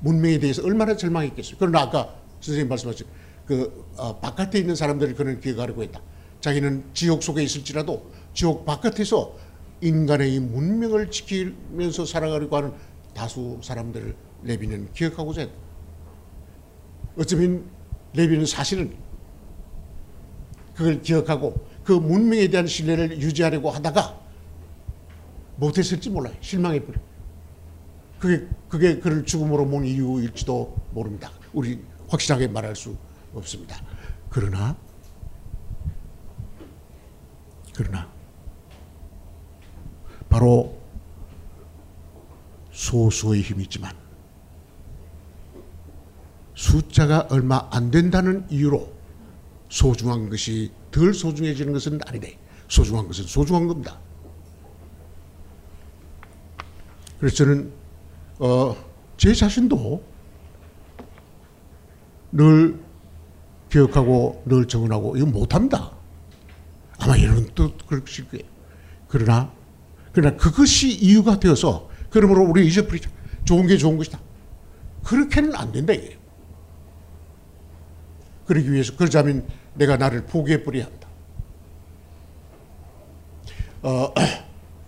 Speaker 16: 문명에 대해서 얼마나 절망했겠어요. 그러나 아까 선생님 말씀하신 그 어, 바깥에 있는 사람들을 그는 기억하려고 했다. 자기는 지옥 속에 있을지라도 지옥 바깥에서 인간의 문명을 지키면서 살아가려고 하는 다수 사람들을 레비는 기억하고자 했다. 어쩌면 레비는 사실은 그걸 기억하고 그 문명에 대한 신뢰를 유지하려고 하다가 못했을지 몰라요. 실망해버려. 그게, 그게 그를 죽음으로 몬 이유일지도 모릅니다. 우리 확실하게 말할 수 없습니다. 그러나, 그러나, 바로 소수의 힘이지만 숫자가 얼마 안 된다는 이유로 소중한 것이 덜 소중해지는 것은 아니네. 소중한 것은 소중한 겁니다. 그래서 저는 어, 제 자신도 늘 기억하고 늘 정언하고 이거 못합니다. 아마 여러분 또 그러실 거예요. 그러나 그러나 그것이 이유가 되어서 그러므로 우리 잊어버리자. 좋은 게 좋은 것이다. 그렇게는 안 된다 이게요. 그러기 위해서 그러자면 내가 나를 포기해버려야 한다. 어,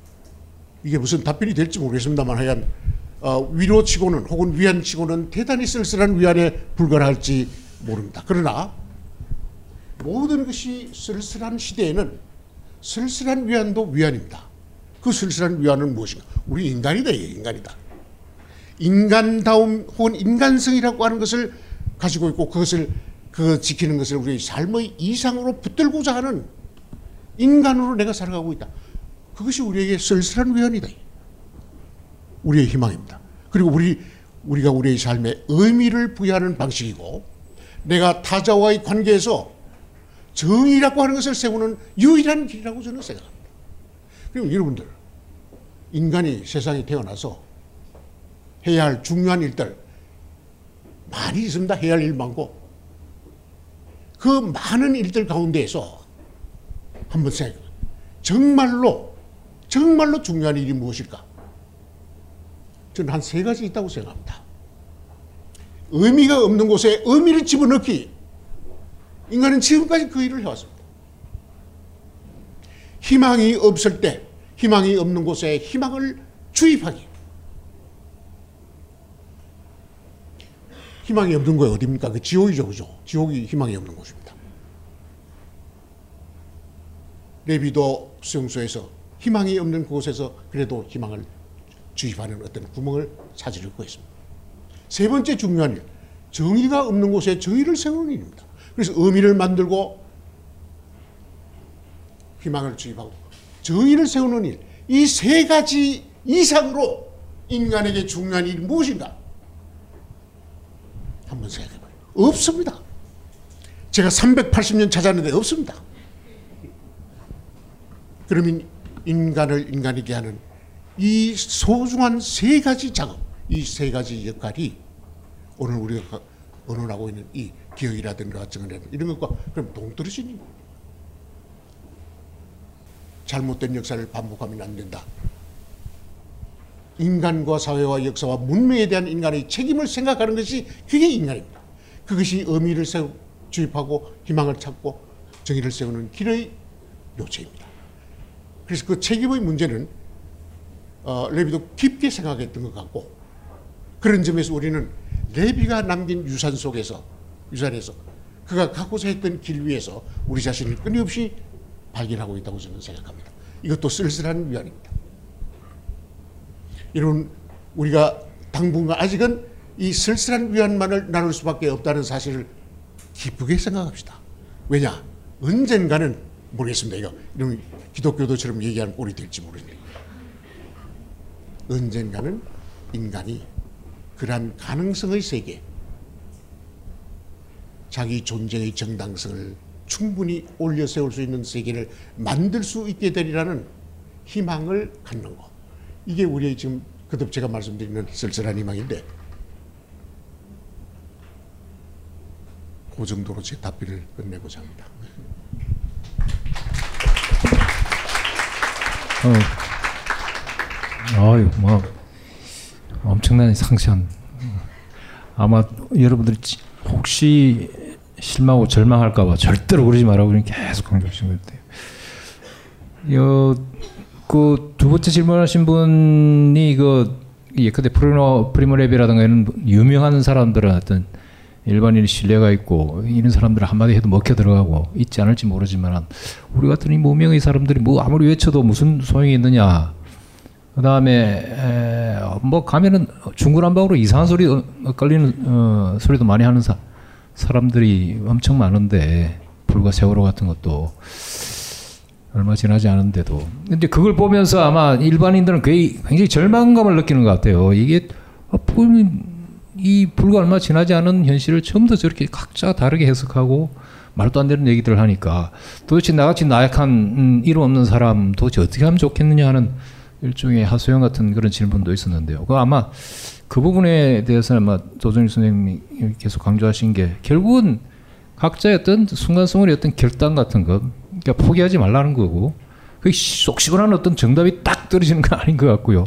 Speaker 16: 이게 무슨 답변이 될지 모르겠습니다만 하여간 어, 위로치고는 혹은 위안치고는 대단히 쓸쓸한 위안에 불과할지 모릅니다. 그러나 모든 것이 쓸쓸한 시대에는 쓸쓸한 위안도 위안입니다. 그 쓸쓸한 위안은 무엇인가? 우리 인간이다, 인간이다. 인간다움 혹은 인간성이라고 하는 것을 가지고 있고 그것을 그 지키는 것을 우리 삶의 이상으로 붙들고자 하는 인간으로 내가 살아가고 있다. 그것이 우리에게 쓸쓸한 위안이다. 우리의 희망입니다. 그리고 우리 우리가 우리의 삶에 의미를 부여하는 방식이고 내가 타자와의 관계에서 정의라고 하는 것을 세우는 유일한 길이라고 저는 생각합니다. 그리고 여러분들 인간이 세상에 태어나서 해야 할 중요한 일들 많이 있습니다. 해야 할 일 많고 그 많은 일들 가운데에서 한번 생각해 정말로 정말로 중요한 일이 무엇일까? 저는 한 세 가지 있다고 생각합니다. 의미가 없는 곳에 의미를 집어넣기. 인간은 지금까지 그 일을 해왔습니다. 희망이 없을 때, 희망이 없는 곳에 희망을 주입하기. 희망이 없는 곳이 어디입니까? 그 지옥이죠, 그죠? 지옥이 희망이 없는 곳입니다. 레비도 수용소에서 희망이 없는 곳에서 그래도 희망을 주입하는 어떤 구멍을 찾으려고 했습니다. 세 번째 중요한 일, 정의가 없는 곳에 정의를 세우는 일입니다. 그래서 의미를 만들고 희망을 주입하고 정의를 세우는 일, 이 세 가지 이상으로 인간에게 중요한 일이 무엇인가? 한번 생각해봐요. 없습니다. 제가 380년 찾았는데 없습니다. 그러면 인간을 인간이게 하는 이 소중한 세 가지 작업, 이 세 가지 역할이 오늘 우리가 언론하고 있는 이 기억이라든가 정언이라든가 이런 것과 그럼 동떨어지니 잘못된 역사를 반복하면 안 된다. 인간과 사회와 역사와 문명에 대한 인간의 책임을 생각하는 것이 그게 인간입니다. 그것이 의미를 세우, 주입하고 희망을 찾고 정의를 세우는 길의 요체입니다. 그래서 그 책임의 문제는 어, 레비도 깊게 생각했던 것 같고 그런 점에서 우리는 레비가 남긴 유산 속에서 유산에서 그가 갖고서 했던 길 위에서 우리 자신을 끊임없이 발견하고 있다고 저는 생각합니다. 이것도 쓸쓸한 위안입니다. 여러분 우리가 당분간 아직은 이 쓸쓸한 위안만을 나눌 수밖에 없다는 사실을 기쁘게 생각합시다. 왜냐? 언젠가는 모르겠습니다. 이거 이런 기독교도처럼 얘기하는 꼴이 될지 모르겠네요. 언젠가는 인간이 그러한 가능성의 세계, 자기 존재의 정당성을 충분히 올려 세울 수 있는 세계를 만들 수 있게 되리라는 희망을 갖는 것. 이게 우리의 지금 그듭 제가 말씀드리는 쓸쓸한 희망인데 그 정도로 제 답변을 끝내고자 합니다.
Speaker 5: 어, 아유, 뭐 엄청난 상시한. 아마 여러분들이 혹시 실망하고 절망할까봐 절대로 그러지 말라고 계속 강조하신 것 같아요. 그두 번째 질문하신 분이 그 예컨대 프리모 프리모랩이라든가 이런 유명한 사람들은 어떤 일반인이 신뢰가 있고 이런 사람들 한마디 해도 먹혀 들어가고 있지 않을지 모르지만 우리 같은 이 무명의 사람들이 뭐 아무리 외쳐도 무슨 소용이 있느냐. 그 다음에 뭐 가면은 중구난방으로 이상한 소리 어, 걸리는 어, 소리도 많이 하는 사, 사람들이 엄청 많은데 불과 세월호 같은 것도 얼마 지나지 않은데도 근데 그걸 보면서 아마 일반인들은 굉장히 절망감을 느끼는 것 같아요. 이게 아, 이 불과 얼마 지나지 않은 현실을 처음부터 저렇게 각자 다르게 해석하고 말도 안 되는 얘기들을 하니까 도대체 나같이 나약한 음, 이름 없는 사람 도대체 어떻게 하면 좋겠느냐 하는 일종의 하소연 같은 그런 질문도 있었는데요. 그 아마 그 부분에 대해서는 아마 조정일 선생님이 계속 강조하신 게 결국은 각자의 어떤 순간성의 어떤 결단 같은 것, 그러니까 포기하지 말라는 거고, 그속 시원한 어떤 정답이 딱 떨어지는 건 아닌 것 같고요.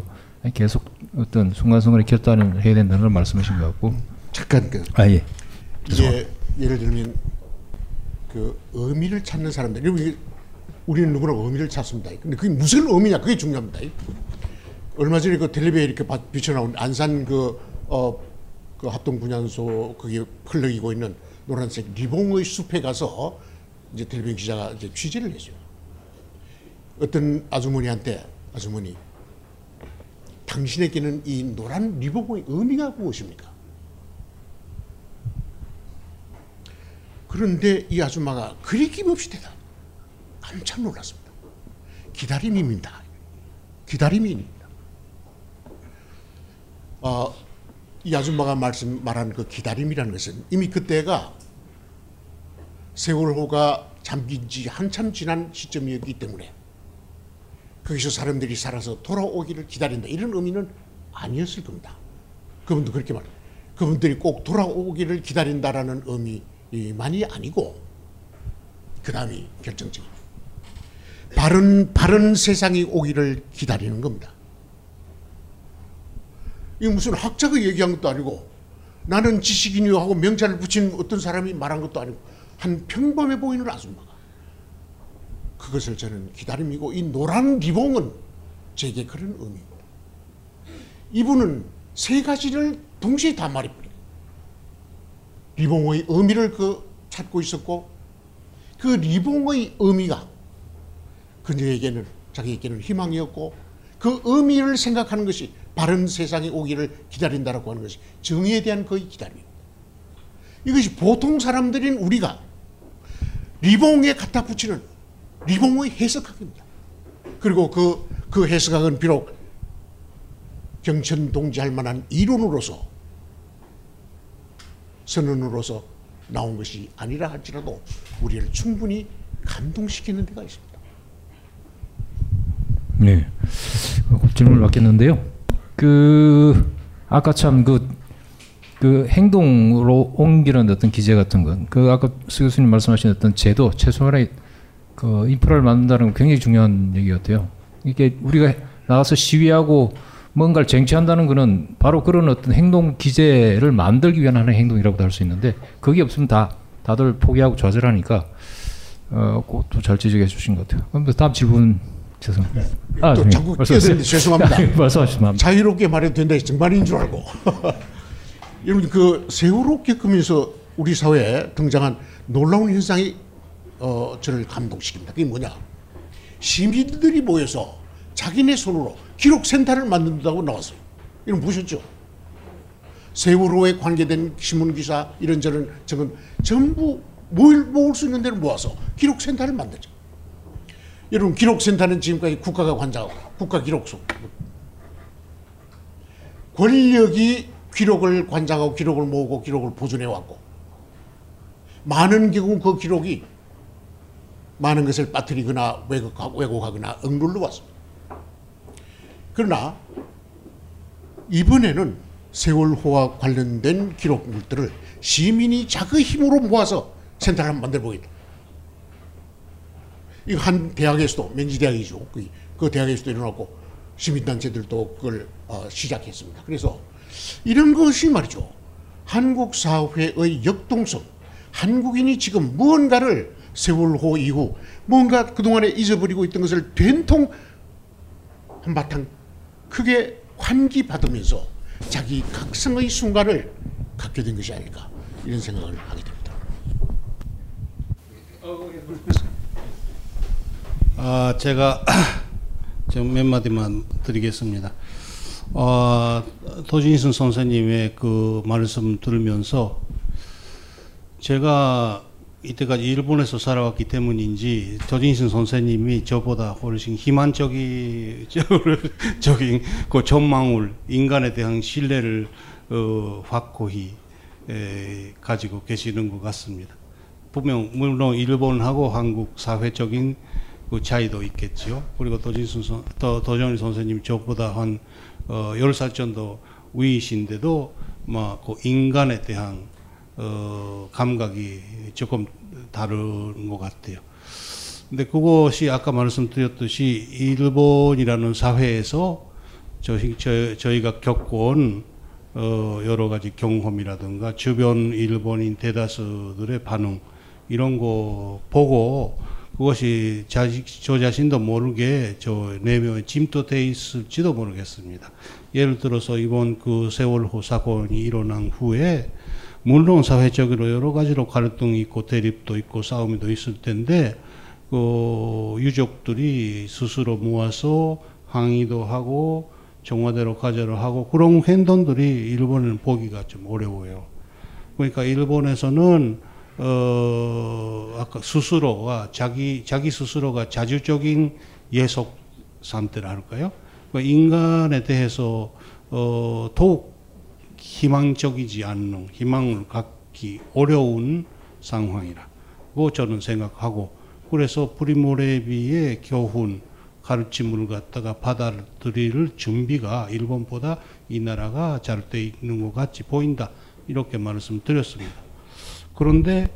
Speaker 5: 계속 어떤 순간성의 결단을 해야 된다는 걸 말씀하신 것 같고.
Speaker 16: 잠깐 그.
Speaker 5: 아 예.
Speaker 16: 이게 예를 들면 그 의미를 찾는 사람들, 우리는 누구나 의미를 찾습니다. 근데 그게 무슨 의미냐? 그게 중요합니다. 얼마 전에 그 텔레비에 이렇게 비춰나온 안산 그, 어, 그 합동분향소 그게 흘러기고 있는 노란색 리봉의 숲에 가서 이제 텔레비전 기자가 이제 취재를 했어요. 어떤 아주머니한테 아주머니 당신에게는 이 노란 리봉의 의미가 무엇입니까? 그런데 이 아줌마가 그리 김없이 대답. 깜짝 놀랐습니다. 기다림입니다. 기다림입니다. 어, 이 아줌마가 말씀 말한 그 기다림이라는 것은 이미 그때가 세월호가 잠긴 지 한참 지난 시점이었기 때문에 거기서 사람들이 살아서 돌아오기를 기다린다 이런 의미는 아니었을 겁니다. 그분도 그렇게 말. 그분들이 꼭 돌아오기를 기다린다라는 의미만이 아니고 그 다음이 결정적인. 바른 바른 세상이 오기를 기다리는 겁니다. 이 무슨 학자가 얘기한 것도 아니고 나는 지식인이요 하고 명찰을 붙인 어떤 사람이 말한 것도 아니고 한 평범해 보이는 아줌마가 그것을 저는 기다림이고 이 노란 리봉은 제게 그런 의미입니다. 이분은 세 가지를 동시에 다 말해버려요. 리봉의 의미를 그 찾고 있었고 그 리봉의 의미가 그녀에게는 자기에게는 희망이었고 그 의미를 생각하는 것이 바른 세상이 오기를 기다린다라고 하는 것이 정의에 대한 거의 기다림입니다. 이것이 보통 사람들인 우리가 리봉에 갖다 붙이는 리봉의 해석학입니다. 그리고 그, 그 해석학은 비록 경천 동지할 만한 이론으로서 선언으로서 나온 것이 아니라 할지라도 우리를 충분히 감동시키는 데가 있습니다.
Speaker 5: 네. 질문을 받겠는데요. 그 아까 참그 그 행동으로 옮기는 어떤 기재 같은 건, 그 아까 수 교수님 말씀하신 어떤 제도, 최소한의 그 인프라를 만든다는 건 굉장히 중요한 얘기 같아요. 이게 우리가 나가서 시위하고 뭔가를 쟁취한다는 것은 바로 그런 어떤 행동 기재를 만들기 위한 하는 행동이라고도 할 수 있는데, 그게 없으면 다 다들 포기하고 좌절하니까 어, 그것도 잘 지적해 주신 것 같아요. 그럼 다음 질문 죄송합니다. 아,
Speaker 16: 또
Speaker 5: 네.
Speaker 16: 자꾸. 끼어드는데 죄송합니다.
Speaker 5: 아, 말씀하시면
Speaker 16: 자유롭게 말해도 된다 정말인 줄 알고. 여러분 그 세월호 겪으면서 우리 사회에 등장한 놀라운 현상이 어, 저를 감동시킵니다. 그게 뭐냐? 시민들이 모여서 자기네 손으로 기록센터를 만든다고 나왔어요. 이런 보셨죠? 세월호에 관계된 신문 기사 이런저런 저건 전부 모일 모을 수 있는 데를 모아서 기록센터를 만들죠. 여러분 기록센터는 지금까지 국가가 관장하고 국가기록소 권력이 기록을 관장하고 기록을 모으고 기록을 보존해 왔고 많은 경우 그 기록이 많은 것을 빠뜨리거나 왜곡하- 왜곡하거나 억눌러 왔습니다. 그러나 이번에는 세월호와 관련된 기록물들을 시민이 자기 힘으로 모아서 센터를 한번 만들어 보겠다. 이거 한 대학에서도 men지대학이죠. 그, 그 대학에서도 일어났고 시민단체들도 그걸 어, 시작했습니다. 그래서 이런 것이 말이죠. 한국 사회의 역동성, 한국인이 지금 무언가를 세월호 이후 뭔가 그동안에 잊어버리고 있던 것을 된통 한바탕 크게 환기받으면서 자기 각성의 순간을 갖게 된 것이 아닐까 이런 생각을 하게 됩니다.
Speaker 6: 아, 제가 좀 몇 마디만 드리겠습니다. 어, 도진순 선생님의 그 말씀 들으면서 제가 이때까지 일본에서 살아왔기 때문인지 도진순 선생님이 저보다 훨씬 희망적인 적인 그 전망을 인간에 대한 신뢰를 어, 확고히 에, 가지고 계시는 것 같습니다. 분명 물론 일본하고 한국 사회적인 그 차이도 있겠지요. 그리고 도진순 선, 도, 도정일 선생님 저보다 한 어, 10살 정도 위이신데도 뭐그 인간에 대한 어, 감각이 조금 다른 것 같아요. 근데 그것이 아까 말씀드렸듯이 일본이라는 사회에서 저희, 저, 저희가 겪어온 어, 여러 가지 경험이라든가 주변 일본인 대다수들의 반응 이런 거 보고 그것이 자식, 저 자신도 모르게 저 내면에 침투돼 있을지도 모르겠습니다. 예를 들어서 이번 그 세월호 사건이 일어난 후에 물론 사회적으로 여러 가지로 갈등이 있고 대립도 있고 싸움도 있을 텐데 그 유족들이 스스로 모아서 항의도 하고 정화대로 가져를 하고 그런 행동들이 일본은 보기가 좀 어려워요. 그러니까 일본에서는 어 아까 스스로가 자기 자기 스스로가 자주적인 예속 상태라 할까요? 그러니까 인간에 대해서 어 더욱 희망적이지 않는 희망을 갖기 어려운 상황이라고 저는 생각하고 그래서 프리모레비의 교훈 가르침을 갖다가 받아들일 준비가 일본보다 이 나라가 잘 돼 있는 것 같이 보인다 이렇게 말씀드렸습니다. 그런데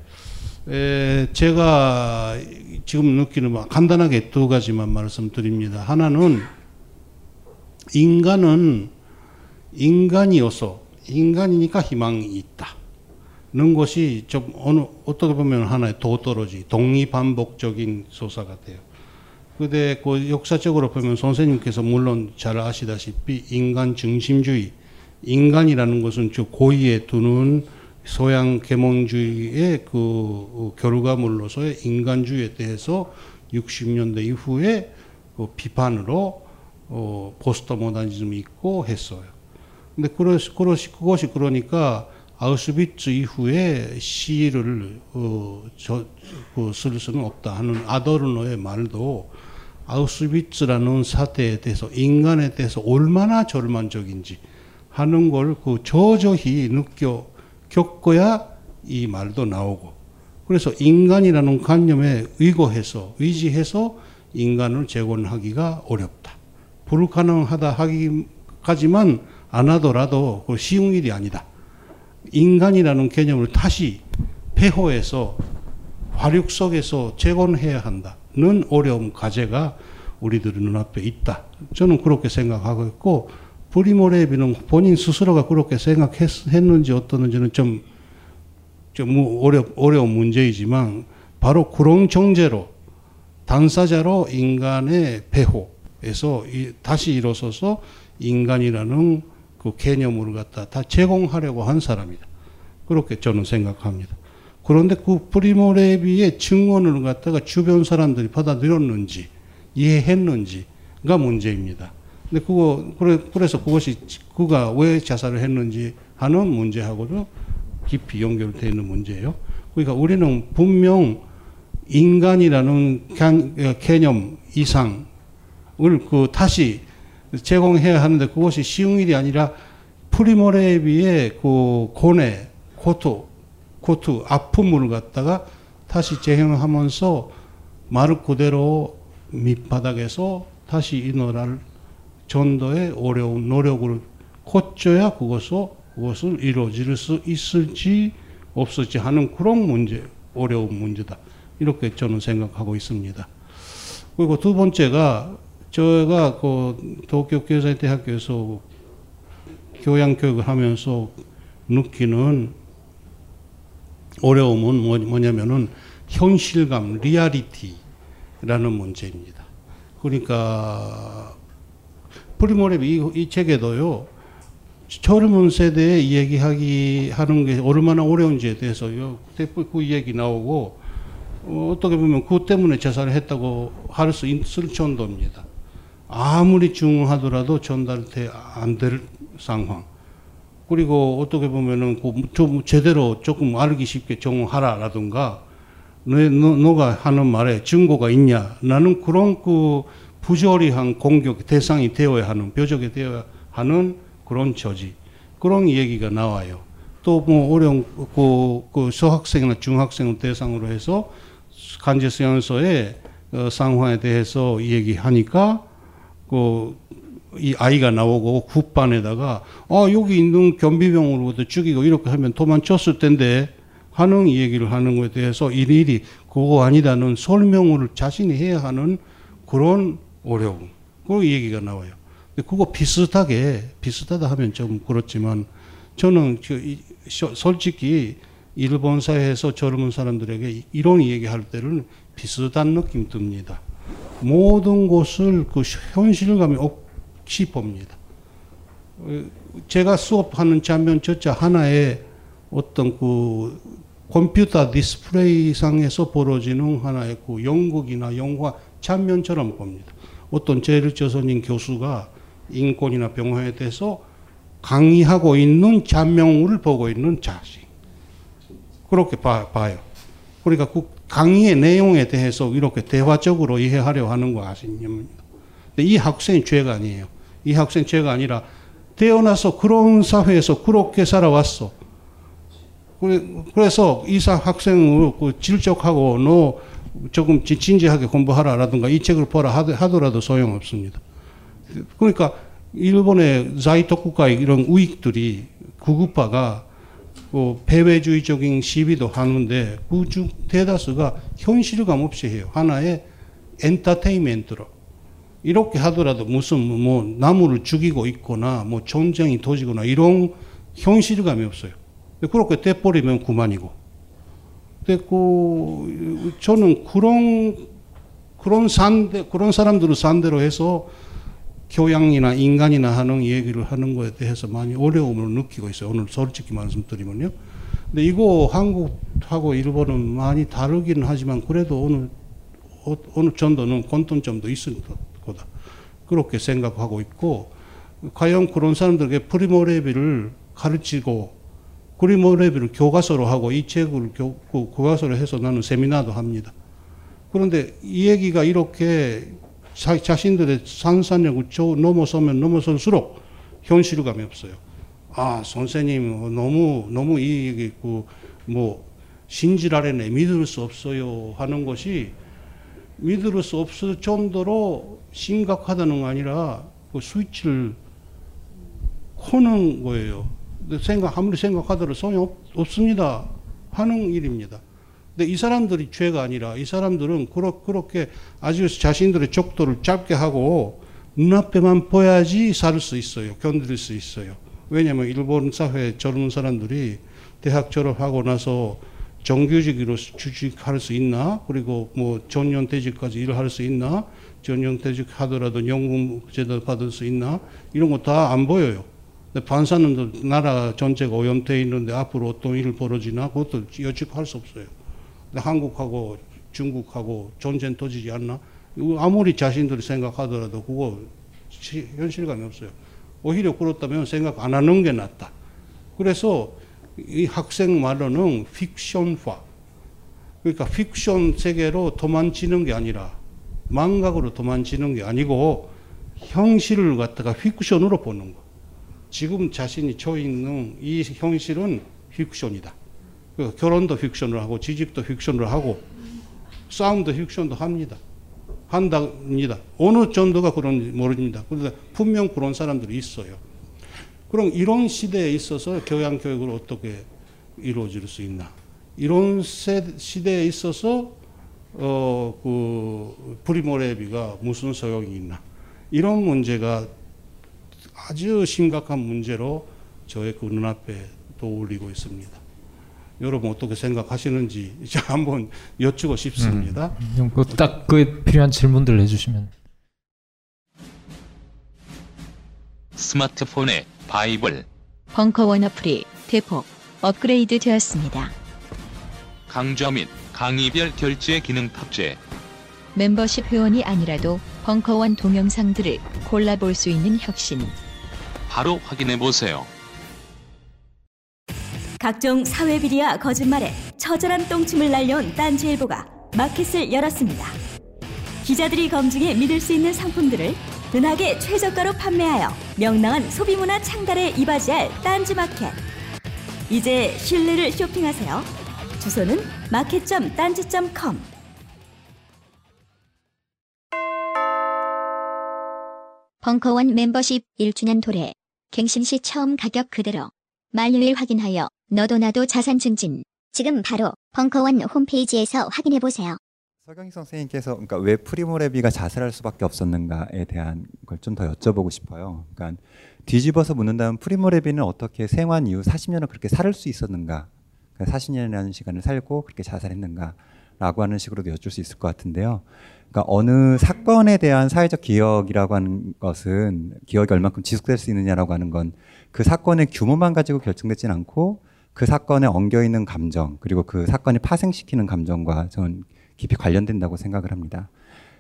Speaker 6: 에, 제가 지금 느끼는 바 간단하게 두 가지만 말씀드립니다. 하나는 인간은 인간이어서 인간이니까 희망이 있다는 것이 좀 어느 어떻게 보면 하나의 도떨어지 동의반복적인 소사 같아요. 근데 그 역사적으로 보면 선생님께서 물론 잘 아시다시피 인간 중심주의, 인간이라는 것은 저 고의에 두는 소양 계몽주의의 그 결과물로서의 인간주의에 대해서 60년대 이후에 그 비판으로 어, 포스트 모더니즘이 있고 했어요. 근데 그것이, 그것이, 그것이 그러니까 아우슈비츠 이후에 시를 어, 저, 그, 쓸 수는 없다 하는 아더르노의 말도 아우슈비츠라는 사태에 대해서 인간에 대해서 얼마나 절망적인지 하는 걸 그 저저히 느껴 겪어야 이 말도 나오고 그래서 인간이라는 관념에 의거해서 의지해서 인간을 재건하기가 어렵다. 불가능하다 하기까지만 안 하더라도 그 쉬운 일이 아니다. 인간이라는 개념을 다시 폐허해서 화력 속에서 재건해야 한다는 어려움 과제가 우리들 눈앞에 있다. 저는 그렇게 생각하고 있고 프리모레비는 본인 스스로가 그렇게 생각했는지 어떠는지는 좀 좀 어려, 어려운 문제이지만 바로 그런 정제로 당사자로 인간의 배후에서 이, 다시 일어서서 인간이라는 그 개념을 갖다 다 제공하려고 한 사람이다. 그렇게 저는 생각합니다. 그런데 그 프리모레비의 증언을 갖다가 주변 사람들이 받아들였는지 이해했는지가 문제입니다. 근데 그거 그래, 그래서 그것이 그가 왜 자살을 했는지 하는 문제하고도 깊이 연결되어 있는 문제예요. 그러니까 우리는 분명 인간이라는 개념 이상을 그 다시 제공해야 하는데 그것이 쉬운 일이 아니라 프리모레비의 그 고뇌, 고투, 고투, 아픔을 갖다가 다시 재현하면서 말 그대로 밑바닥에서 다시 이 나라를 전도의 어려운 노력을 거쳐야 그것을, 그것을 이루어질 수 있을지 없을지 하는 그런 문제, 어려운 문제다. 이렇게 저는 생각하고 있습니다. 그리고 두 번째가 제가 그 도쿄 경제대학교에서 교양 교육을 하면서 느끼는 어려움은 뭐, 뭐냐면은 현실감, 리얼리티라는 문제입니다. 그러니까 프리모 레비 이, 이 책에도요 젊은 세대에 얘기하기 하는 게 얼마나 어려운지에 대해서 그 얘기 나오고 어, 어떻게 보면 그 때문에 자살을 했다고 할 수 있을 정도입니다. 아무리 중하더라도 전달돼 안 될 상황. 그리고 어떻게 보면은 좀 제대로 조금 알기 쉽게 정하라라든가 너, 너, 가 하는 말에 증거가 있냐 나는 그런 그 부조리한 공격 대상이 되어야 하는 벼적이 되어야 하는 그런 처지 그런 얘기가 나와요. 또 뭐 어려운 그, 그 소학생이나 중학생을 대상으로 해서 간제 수양소의 어, 상황에 대해서 얘기하니까 그 이 아이가 나오고 국반에다가 아 여기 있는 경비병으로부터 죽이고 이렇게 하면 도망쳤을 텐데 하는 얘기를 하는 것에 대해서 일일이 그거 아니다는 설명을 자신이 해야 하는 그런 어려움 그 얘기가 나와요. 그거 비슷하게 비슷하다 하면 좀 그렇지만 저는 솔직히 일본 사회에서 젊은 사람들에게 이런 얘기할 때는 비슷한 느낌 듭니다. 모든 것을 그 현실감이 없이 봅니다. 제가 수업하는 장면 저자 하나에 어떤 그 컴퓨터 디스플레이 상에서 벌어지는 하나의 그 연극이나 영화 장면처럼 봅니다. 어떤 제일조선인 교수가 인권이나 병화에 대해서 강의하고 있는 장면을 보고 있는 자식. 그렇게 봐, 봐요. 그러니까 그 강의의 내용에 대해서 이렇게 대화적으로 이해하려 하는 거 아시냐면. 근데 이 학생이 죄가 아니에요. 이 학생 죄가 아니라 태어나서 그런 사회에서 그렇게 살아왔어. 그래서 이 학생을 그 질적하고 너 조금 진지하게 공부하라라든가 이 책을 보라 하더라도 소용없습니다. 그러니까 일본의 자이토쿠가 이런 우익들이 구급파가 그 배회주의적인 시비도 하는데 그중 대다수가 현실감 없이 해요. 하나의 엔터테인먼트로. 이렇게 하더라도 무슨 뭐 나무를 죽이고 있거나 뭐 전쟁이 터지거나 이런 현실감이 없어요. 그렇게 돼버리면 그만이고. 근데 그 저는 그런 그런 산대 그런 사람들을 산대로 해서 교양이나 인간이나 하는 얘기를 하는 것에 대해서 많이 어려움을 느끼고 있어요. 오늘 솔직히 말씀드리면요. 근데 이거 한국하고 일본은 많이 다르긴 하지만 그래도 어느 어느 정도는 공통점도 있을 거다. 그렇게 생각하고 있고 과연 그런 사람들에게 프리모 레비를 가르치고 프리모 레비를 교과서로 하고 이 책을 교, 그 교과서로 해서 나는 세미나도 합니다. 그런데 이 얘기가 이렇게 자, 자신들의 상상력을 넘어서면 넘어설수록 현실감이 없어요. 아 선생님 너무 너무 이 얘기 뭐 信じられねえ 믿을 수 없어요 하는 것이 믿을 수 없을 정도로 심각하다는 거 아니라 그 스위치를 코는 거예요. 생각 아무리 생각하더라도 소용 없, 습니다 하는 일입니다. 근데 이 사람들이 죄가 아니라 이 사람들은 그렇게 아주 자신들의 족도를 짧게 하고 눈앞에만 보야지 살 수 있어요. 견딜 수 있어요. 왜냐하면 일본 사회 젊은 사람들이 대학 졸업하고 나서 정규직으로 취직할 수 있나? 그리고 뭐 전년퇴직까지 일할 수 있나? 전년퇴직 하더라도 연금 제도 받을 수 있나? 이런 거 다 안 보여요. 판사는 나라 전체가 오염돼 있는데 앞으로 어떤 일을 벌어지나? 그것도 예측할 수 없어요. 근데 한국하고 중국하고 전쟁 터지지 않나? 아무리 자신들이 생각하더라도 그거 현실감이 없어요. 오히려 그렇다면 생각 안 하는 게 낫다. 그래서 이 학생 말로는 픽션화. 그러니까 픽션 세계로 도망치는 게 아니라 망각으로 도망치는 게 아니고 현실을 갖다가 픽션으로 보는 거. 지금 자신이 처해 있는 이 현실은 픽션이다. 그 결혼도 픽션을 하고 지집도 픽션을 하고 싸움도 픽션도 합니다. 한답니다. 어느 정도가 그런지 모릅니다. 그런데 분명 그런 사람들이 있어요. 그럼 이런 시대에 있어서 교양 교육을 어떻게 이루어질 수 있나? 이런 시대에 있어서 어 그 프리모레비가 무슨 소용이 있나? 이런 문제가 아주 심각한 문제로 저의 그 눈앞에 떠올리고 있습니다. 여러분 어떻게 생각하시는지 한번 여쭈고 싶습니다.
Speaker 5: 음, 딱그 필요한 질문들 해주시면.
Speaker 4: 스마트폰에 바이블
Speaker 17: 벙커원 어플이 대폭 업그레이드 되었습니다.
Speaker 4: 강좌 및 강의별 결제 기능 탑재.
Speaker 17: 멤버십 회원이 아니라도 벙커원 동영상들을 골라볼 수 있는 혁신.
Speaker 4: 바로 확인해 보세요.
Speaker 2: 각종 사회 비리와 거짓말에 처절한 똥침을 날려온 딴지일보가 마켓을 열었습니다. 기자들이 검증해 믿을 수 있는 상품들을 은하계 최저가로 판매하여 명랑한 소비문화 창달에 이바지할 딴지마켓. 이제 신뢰를 쇼핑하세요. 주소는 마켓.딴지.com.
Speaker 18: 벙커원 멤버십 1주년 도래. 갱신 시 처음 가격 그대로. 만료일 확인하여 너도 나도 자산 증진. 지금 바로 벙커원 홈페이지에서 확인해 보세요.
Speaker 19: 서경희 선생님께서 그러니까 왜 프리모레비가 자살할 수밖에 없었는가에 대한 걸 좀 더 여쭤보고 싶어요. 그러니까 뒤집어서 묻는다면 프리모레비는 어떻게 생환 이후 40년을 그렇게 살수 있었는가? 그러니까 40년이라는 시간을 살고 그렇게 자살했는가? 라고 하는 식으로도 여쭐 수 있을 것 같은데요. 그러니까 어느 사건에 대한 사회적 기억이라고 하는 것은 기억이 얼만큼 지속될 수 있느냐라고 하는 건 그 사건의 규모만 가지고 결정되진 않고 그 사건에 엉겨 있는 감정 그리고 그 사건이 파생시키는 감정과 저는 깊이 관련된다고 생각을 합니다.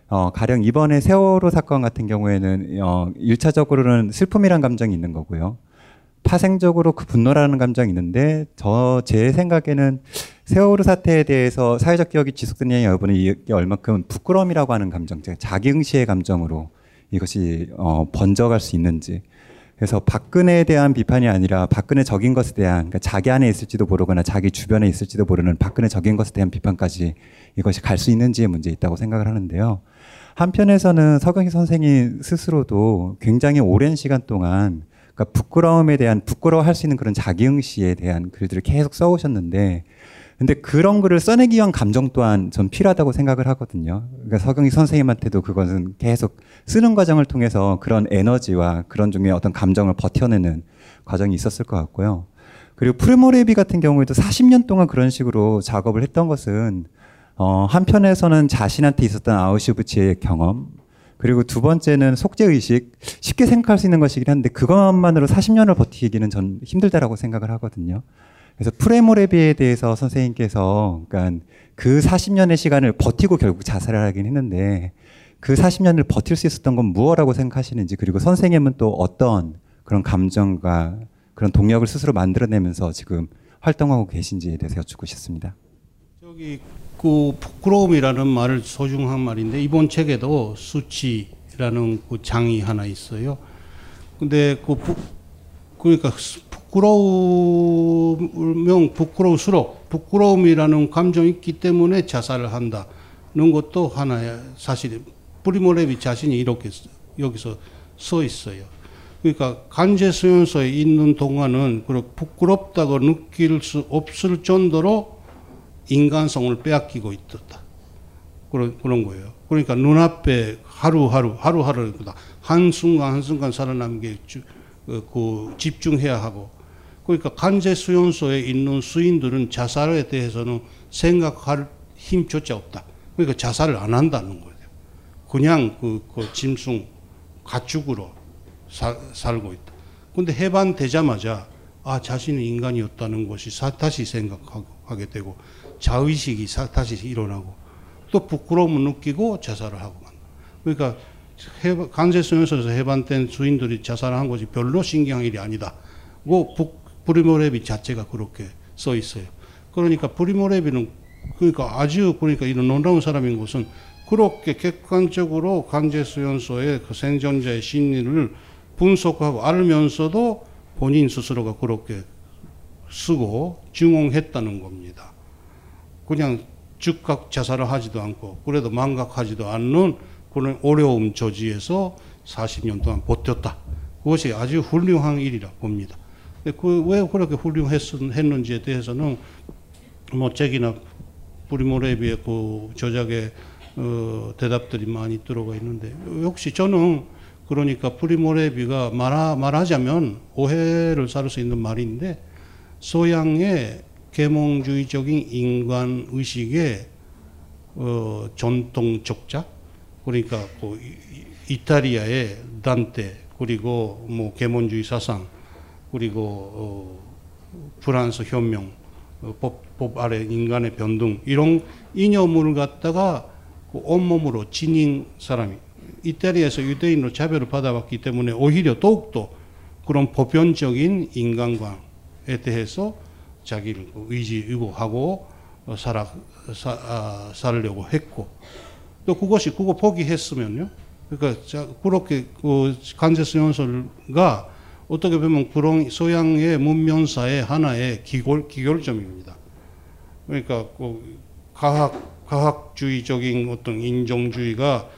Speaker 19: 어, 가령 이번에 세월호 사건 같은 경우에는 어, 1차적으로는 슬픔이란 감정이 있는 거고요. 파생적으로 그 분노라는 감정이 있는데 저 제 생각에는 세월호 사태에 대해서 사회적 기억이 지속되느냐 여부는 이게 얼마큼 부끄러움이라고 하는 감정, 자기응시의 감정으로 이것이 어, 번져갈 수 있는지 그래서 박근혜에 대한 비판이 아니라 박근혜 적인 것에 대한 그러니까 자기 안에 있을지도 모르거나 자기 주변에 있을지도 모르는 박근혜 적인 것에 대한 비판까지 이것이 갈 수 있는지의 문제 있다고 생각을 하는데요. 한편에서는 서경희 선생님 스스로도 굉장히 오랜 시간 동안 그러니까 부끄러움에 대한 부끄러워할 수 있는 그런 자기응시에 대한 글들을 계속 써오셨는데 근데 그런 글을 써내기 위한 감정 또한 전 필요하다고 생각을 하거든요. 그러니까 서경희 선생님한테도 그것은 계속 쓰는 과정을 통해서 그런 에너지와 그런 종류의 어떤 감정을 버텨내는 과정이 있었을 것 같고요. 그리고 프리모 레비 같은 경우에도 40년 동안 그런 식으로 작업을 했던 것은 어, 한편에서는 자신한테 있었던 아우슈비츠의 경험, 그리고 두 번째는 속죄의식, 쉽게 생각할 수 있는 것이긴 한데 그것만으로 40년을 버티기는 전 힘들다라고 생각을 하거든요. 그래서 프리모 레비에 대해서 선생님께서 그러니까 그 40년의 시간을 버티고 결국 자살을 하긴 했는데 그 40년을 버틸 수 있었던 건 무엇이라고 생각하시는지 그리고 선생님은 또 어떤 그런 감정과 그런 동력을 스스로 만들어내면서 지금 활동하고 계신지에 대해서 여쭙고 싶습니다.
Speaker 6: 저기 그 부끄러움이라는 말을 소중한 말인데 이번 책에도 수치라는 그 장이 하나 있어요. 근데 그 부, 그러니까 부끄러우면 부끄러울수록 부끄러움이라는 감정이 있기 때문에 자살을 한다는 것도 하나의 사실 프리모레비 자신이 이렇게 여기서 써 있어요. 그러니까 간제 수용소에 있는 동안은 부끄럽다고 느낄 수 없을 정도로 인간성을 빼앗기고 있었다. 그런, 그런 거예요. 그러니까 눈앞에 하루하루, 하루하루, 한순간 한순간 살아남게 그 집중해야 하고 그러니까 간제 수용소에 있는 수인들은 자살에 대해서는 생각할 힘조차 없다. 그러니까 자살을 안 한다는 거예요. 그냥 그, 그 짐승 가축으로 사, 살고 있다. 근데 해반되자마자 아 자신이 인간이었다는 것이 사, 다시 생각하게 되고 자의식이 사, 다시 일어나고 또 부끄러움을 느끼고 자살을 하고 만다. 그러니까 해방, 강제수용소에서 해반된 주인들이 자살한 것이 별로 신기한 일이 아니다. 고 브리모레비 자체가 그렇게 써 있어요. 그러니까 브리모레비는 그러니까 아주 그러니까 이런 놀라운 사람인 것은 그렇게 객관적으로 강제수용소의 그 생존자의 심리를 분석하고 알면서도 본인 스스로가 그렇게 쓰고 증언했다는 겁니다. 그냥 즉각 자살을 하지도 않고 그래도 망각하지도 않는 그런 어려움 저지에서 40년 동안 버텼다. 그것이 아주 훌륭한 일이라 봅니다. 그 왜 그렇게 훌륭했는지에 대해서는 뭐 책이나 브리모레비의 그 저작의 어, 대답들이 많이 들어가 있는데 역시 저는 그러니까 프리모레비가 말하, 말하자면 오해를 살 수 있는 말인데 소양의 계몽주의적인 인간 의식의 어, 전통 적자? 그러니까 그 이탈리아의 단테 그리고 뭐 계몽주의 사상 그리고 어, 프랑스 혁명 어, 법, 법 아래 인간의 변등 이런 이념을 갖다가 그 온몸으로 지닌 사람이 이태리에서 유대인으로 차별을 받아왔기 때문에 오히려 더욱더 그런 보편적인 인간관에 대해서 자기를 그 의지 의고하고 어, 살아 사, 아, 살려고 했고 또 그것이 그거 포기했으면요. 그러니까 자, 그렇게 그 간제수용소가 어떻게 보면 그런 소양의 문명사의 하나의 기골 기결점입니다. 그러니까 그 과학 과학주의적인 어떤 인종주의가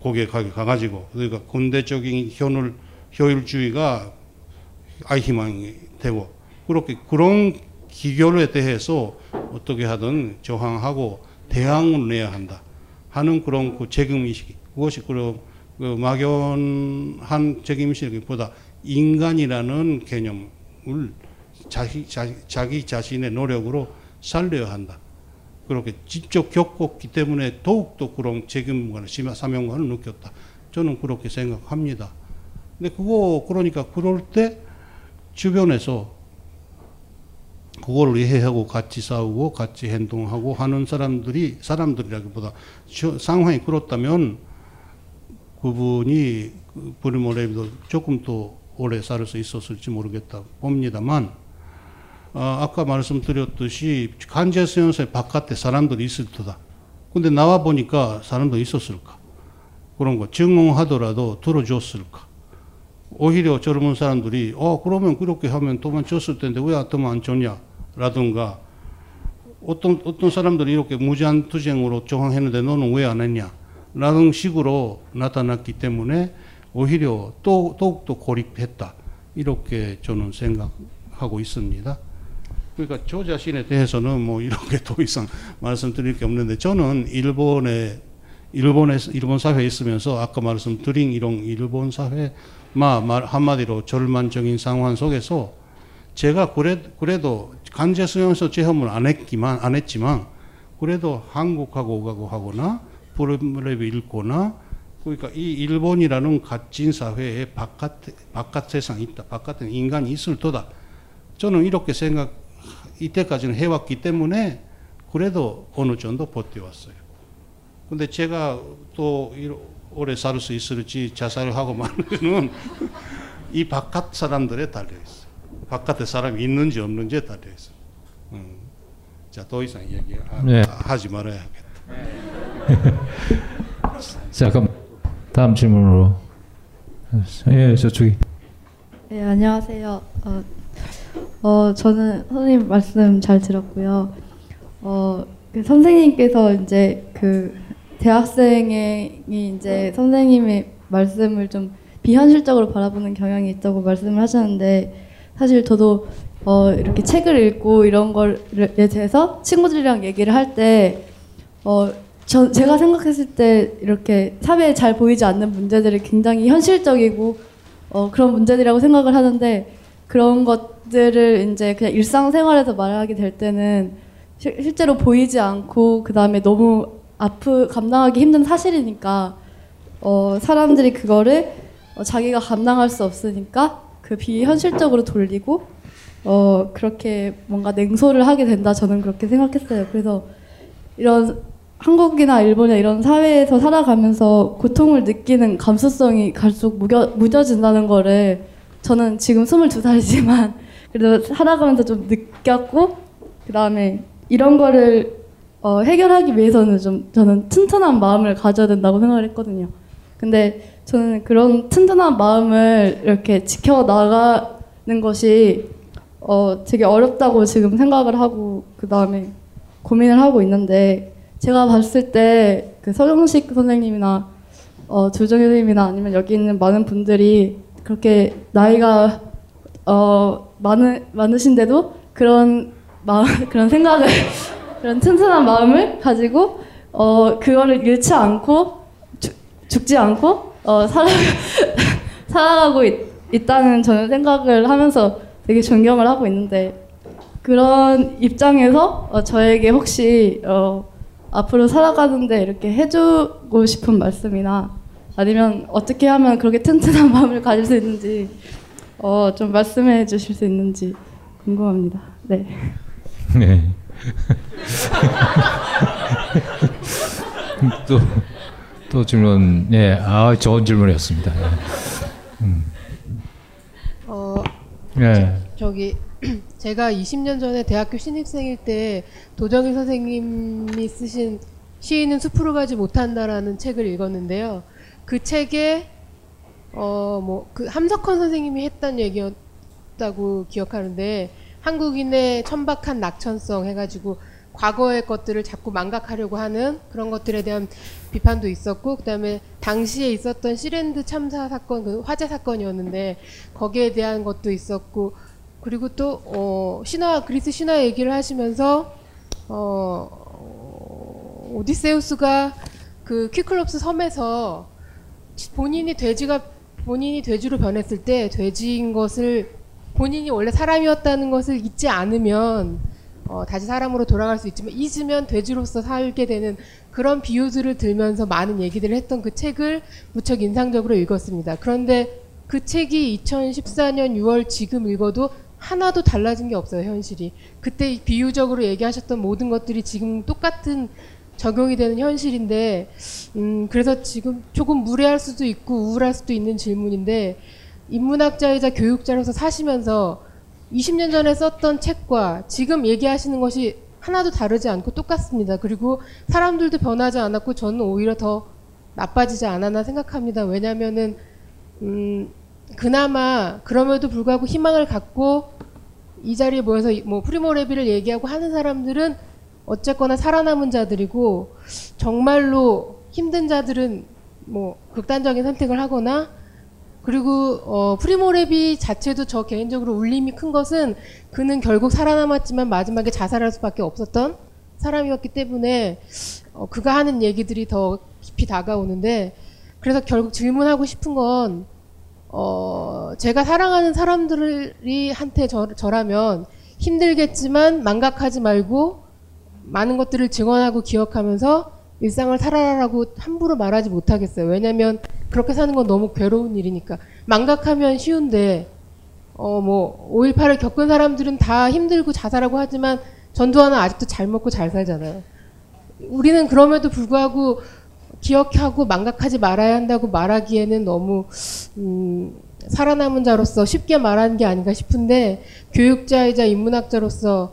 Speaker 6: 거기에 가가지고 그러니까 군대적인 효율 효율주의가 아이 희망이 되고 그렇게 그런 기결에 대해서 어떻게 하든 저항하고 대항을 내야 한다 하는 그런 그 책임 의식이 그것이 그런 그 막연한 책임 의식보다 인간이라는 개념을 자기, 자기, 자기 자신의 노력으로 살려야 한다. 그렇게 직접 겪었기 때문에 더욱더 그런 책임과 사명감을 느꼈다. 저는 그렇게 생각합니다. 근데 그거, 그러니까 그럴 때 주변에서 그걸 이해하고 같이 싸우고 같이 행동하고 하는 사람들이, 사람들이라기보다 상황이 그렇다면 그분이 브리모레비도 조금 더 오래 살수 있었을지 모르겠다 봅니다만 어, 아까 말씀드렸듯이 간제수용소의 바깥에 사람들이 있을 테다. 근데 나와 보니까 사람도 있었을까? 그런 거 증언하더라도 들어줬을까? 오히려 젊은 사람들이 어 그러면 그렇게 하면 도망쳤을 텐데 왜 아tom 안 줬냐? 라든가 어떤 어떤 사람들이 이렇게 무제한 투쟁으로 저항했는데 너는 왜 안 했냐? 라는 식으로 나타났기 때문에 오히려 또 더욱더 고립했다. 이렇게 저는 생각하고 있습니다. 그러니까 저 자신에 대해서는 뭐 이렇게 더 이상 말씀드릴 게 없는데 저는 일본에 일본에 일본 사회에 있으면서 아까 말씀드린 이런 일본 사회 말 한마디로 절만적인 상황 속에서 제가 그래, 그래도 강제 수용소 체험을 안 했기만 안 했지만 그래도 한국하고 오가고 하거나 프로그램을 읽거나 그러니까 이 일본이라는 갇힌 사회에 바깥 바깥 세상이 있다. 바깥에 인간이 있을 도다. 저는 이렇게 생각 이때까지는 해왔기 때문에 그래도 어느 정도 버텨왔어요. 근데 제가 또 오래 살 수 있을지 자살을 하고 말는 이 바깥 사람들에 달려 있어요. 바깥에 사람이 있는지 없는지에 달려 있어요. 음. 자, 더 이상 얘기 네. 하지 말아야겠다.
Speaker 5: 자, 그럼 다음 질문으로. 예, 저쪽이.
Speaker 20: 네, 안녕하세요. 어, 어, 저는 선생님 말씀 잘 들었고요. 어, 그 선생님께서 이제 그 대학생이 이제 선생님의 말씀을 좀 비현실적으로 바라보는 경향이 있다고 말씀을 하셨는데 사실 저도 어, 이렇게 책을 읽고 이런 거에 대해서 친구들이랑 얘기를 할때 어, 저, 제가 생각했을 때 이렇게 사회에 잘 보이지 않는 문제들이 굉장히 현실적이고 어, 그런 문제들이라고 생각을 하는데 그런 것들을 이제 그냥 일상생활에서 말하게 될 때는 실, 실제로 보이지 않고 그 다음에 너무 아프 감당하기 힘든 사실이니까 어, 사람들이 그거를 어, 자기가 감당할 수 없으니까 그 비현실적으로 돌리고 어, 그렇게 뭔가 냉소를 하게 된다 저는 그렇게 생각했어요. 그래서 이런 한국이나 일본이나 이런 사회에서 살아가면서 고통을 느끼는 감수성이 갈수록 무겨, 무뎌진다는 거를 저는 지금 22살이지만 그래도 살아가면서 좀 느꼈고 그 다음에 이런 거를 어, 해결하기 위해서는 좀 저는 튼튼한 마음을 가져야 된다고 생각을 했거든요. 근데 저는 그런 튼튼한 마음을 이렇게 지켜나가는 것이 어, 되게 어렵다고 지금 생각을 하고 그 다음에 고민을 하고 있는데 제가 봤을 때 그 서정식 선생님이나 어, 조정희 선생님이나 아니면 여기 있는 많은 분들이 그렇게 나이가 어, 많으, 많으신데도 그런 마음, 그런 생각을 그런 튼튼한 마음을 가지고 어, 그거를 잃지 않고 죽, 죽지 않고 어, 살아, 살아가고 있, 있다는 저는 생각을 하면서 되게 존경을 하고 있는데 그런 입장에서 어, 저에게 혹시 어, 앞으로 살아가는데 이렇게 해주고 싶은 말씀이나 아니면 어떻게 하면 그렇게 튼튼한 마음을 가질 수 있는지 어, 좀 말씀해 주실 수 있는지 궁금합니다. 네.
Speaker 5: 네. 또, 또 질문, 네, 아, 좋은 질문이었습니다. 네. 음.
Speaker 21: 어,
Speaker 5: 네.
Speaker 21: 저기 제가 20년 전에 대학교 신입생일 때 도정희 선생님이 쓰신 시인은 숲으로 가지 못한다라는 책을 읽었는데요. 그 책에 어 뭐 그 함석헌 선생님이 했던 얘기였다고 기억하는데 한국인의 천박한 낙천성 해가지고 과거의 것들을 자꾸 망각하려고 하는 그런 것들에 대한 비판도 있었고 그다음에 당시에 있었던 시랜드 참사 사건 그 화재 사건이었는데 거기에 대한 것도 있었고 그리고 또 어, 신화 그리스 신화 얘기를 하시면서 어, 오디세우스가 그 퀴클롭스 섬에서 본인이 돼지가 본인이 돼지로 변했을 때 돼지인 것을 본인이 원래 사람이었다는 것을 잊지 않으면 어, 다시 사람으로 돌아갈 수 있지만 잊으면 돼지로서 살게 되는 그런 비유들을 들면서 많은 얘기들을 했던 그 책을 무척 인상적으로 읽었습니다. 그런데 그 책이 2014년 6월 지금 읽어도 하나도 달라진 게 없어요, 현실이. 그때 비유적으로 얘기하셨던 모든 것들이 지금 똑같은 적용이 되는 현실인데, 음, 그래서 지금 조금 무례할 수도 있고 우울할 수도 있는 질문인데, 인문학자이자 교육자로서 사시면서 20년 전에 썼던 책과 지금 얘기하시는 것이 하나도 다르지 않고 똑같습니다. 그리고 사람들도 변하지 않았고 저는 오히려 더 나빠지지 않았나 생각합니다. 왜냐면은, 음, 그나마 그럼에도 불구하고 희망을 갖고 이 자리에 모여서 뭐 프리모레비를 얘기하고 하는 사람들은 어쨌거나 살아남은 자들이고 정말로 힘든 자들은 뭐 극단적인 선택을 하거나 그리고 어 프리모레비 자체도 저 개인적으로 울림이 큰 것은 그는 결국 살아남았지만 마지막에 자살할 수밖에 없었던 사람이었기 때문에 어 그가 하는 얘기들이 더 깊이 다가오는데 그래서 결국 질문하고 싶은 건 어, 제가 사랑하는 사람들이 한테 저, 저라면 힘들겠지만 망각하지 말고 많은 것들을 증언하고 기억하면서 일상을 살아라라고 함부로 말하지 못하겠어요. 왜냐하면 그렇게 사는 건 너무 괴로운 일이니까. 망각하면 쉬운데 어 뭐 5.18을 겪은 사람들은 다 힘들고 자살하고 하지만 전두환은 아직도 잘 먹고 잘 살잖아요. 우리는 그럼에도 불구하고 기억하고 망각하지 말아야 한다고 말하기에는 너무 음, 살아남은 자로서 쉽게 말하는 게 아닌가 싶은데 교육자이자 인문학자로서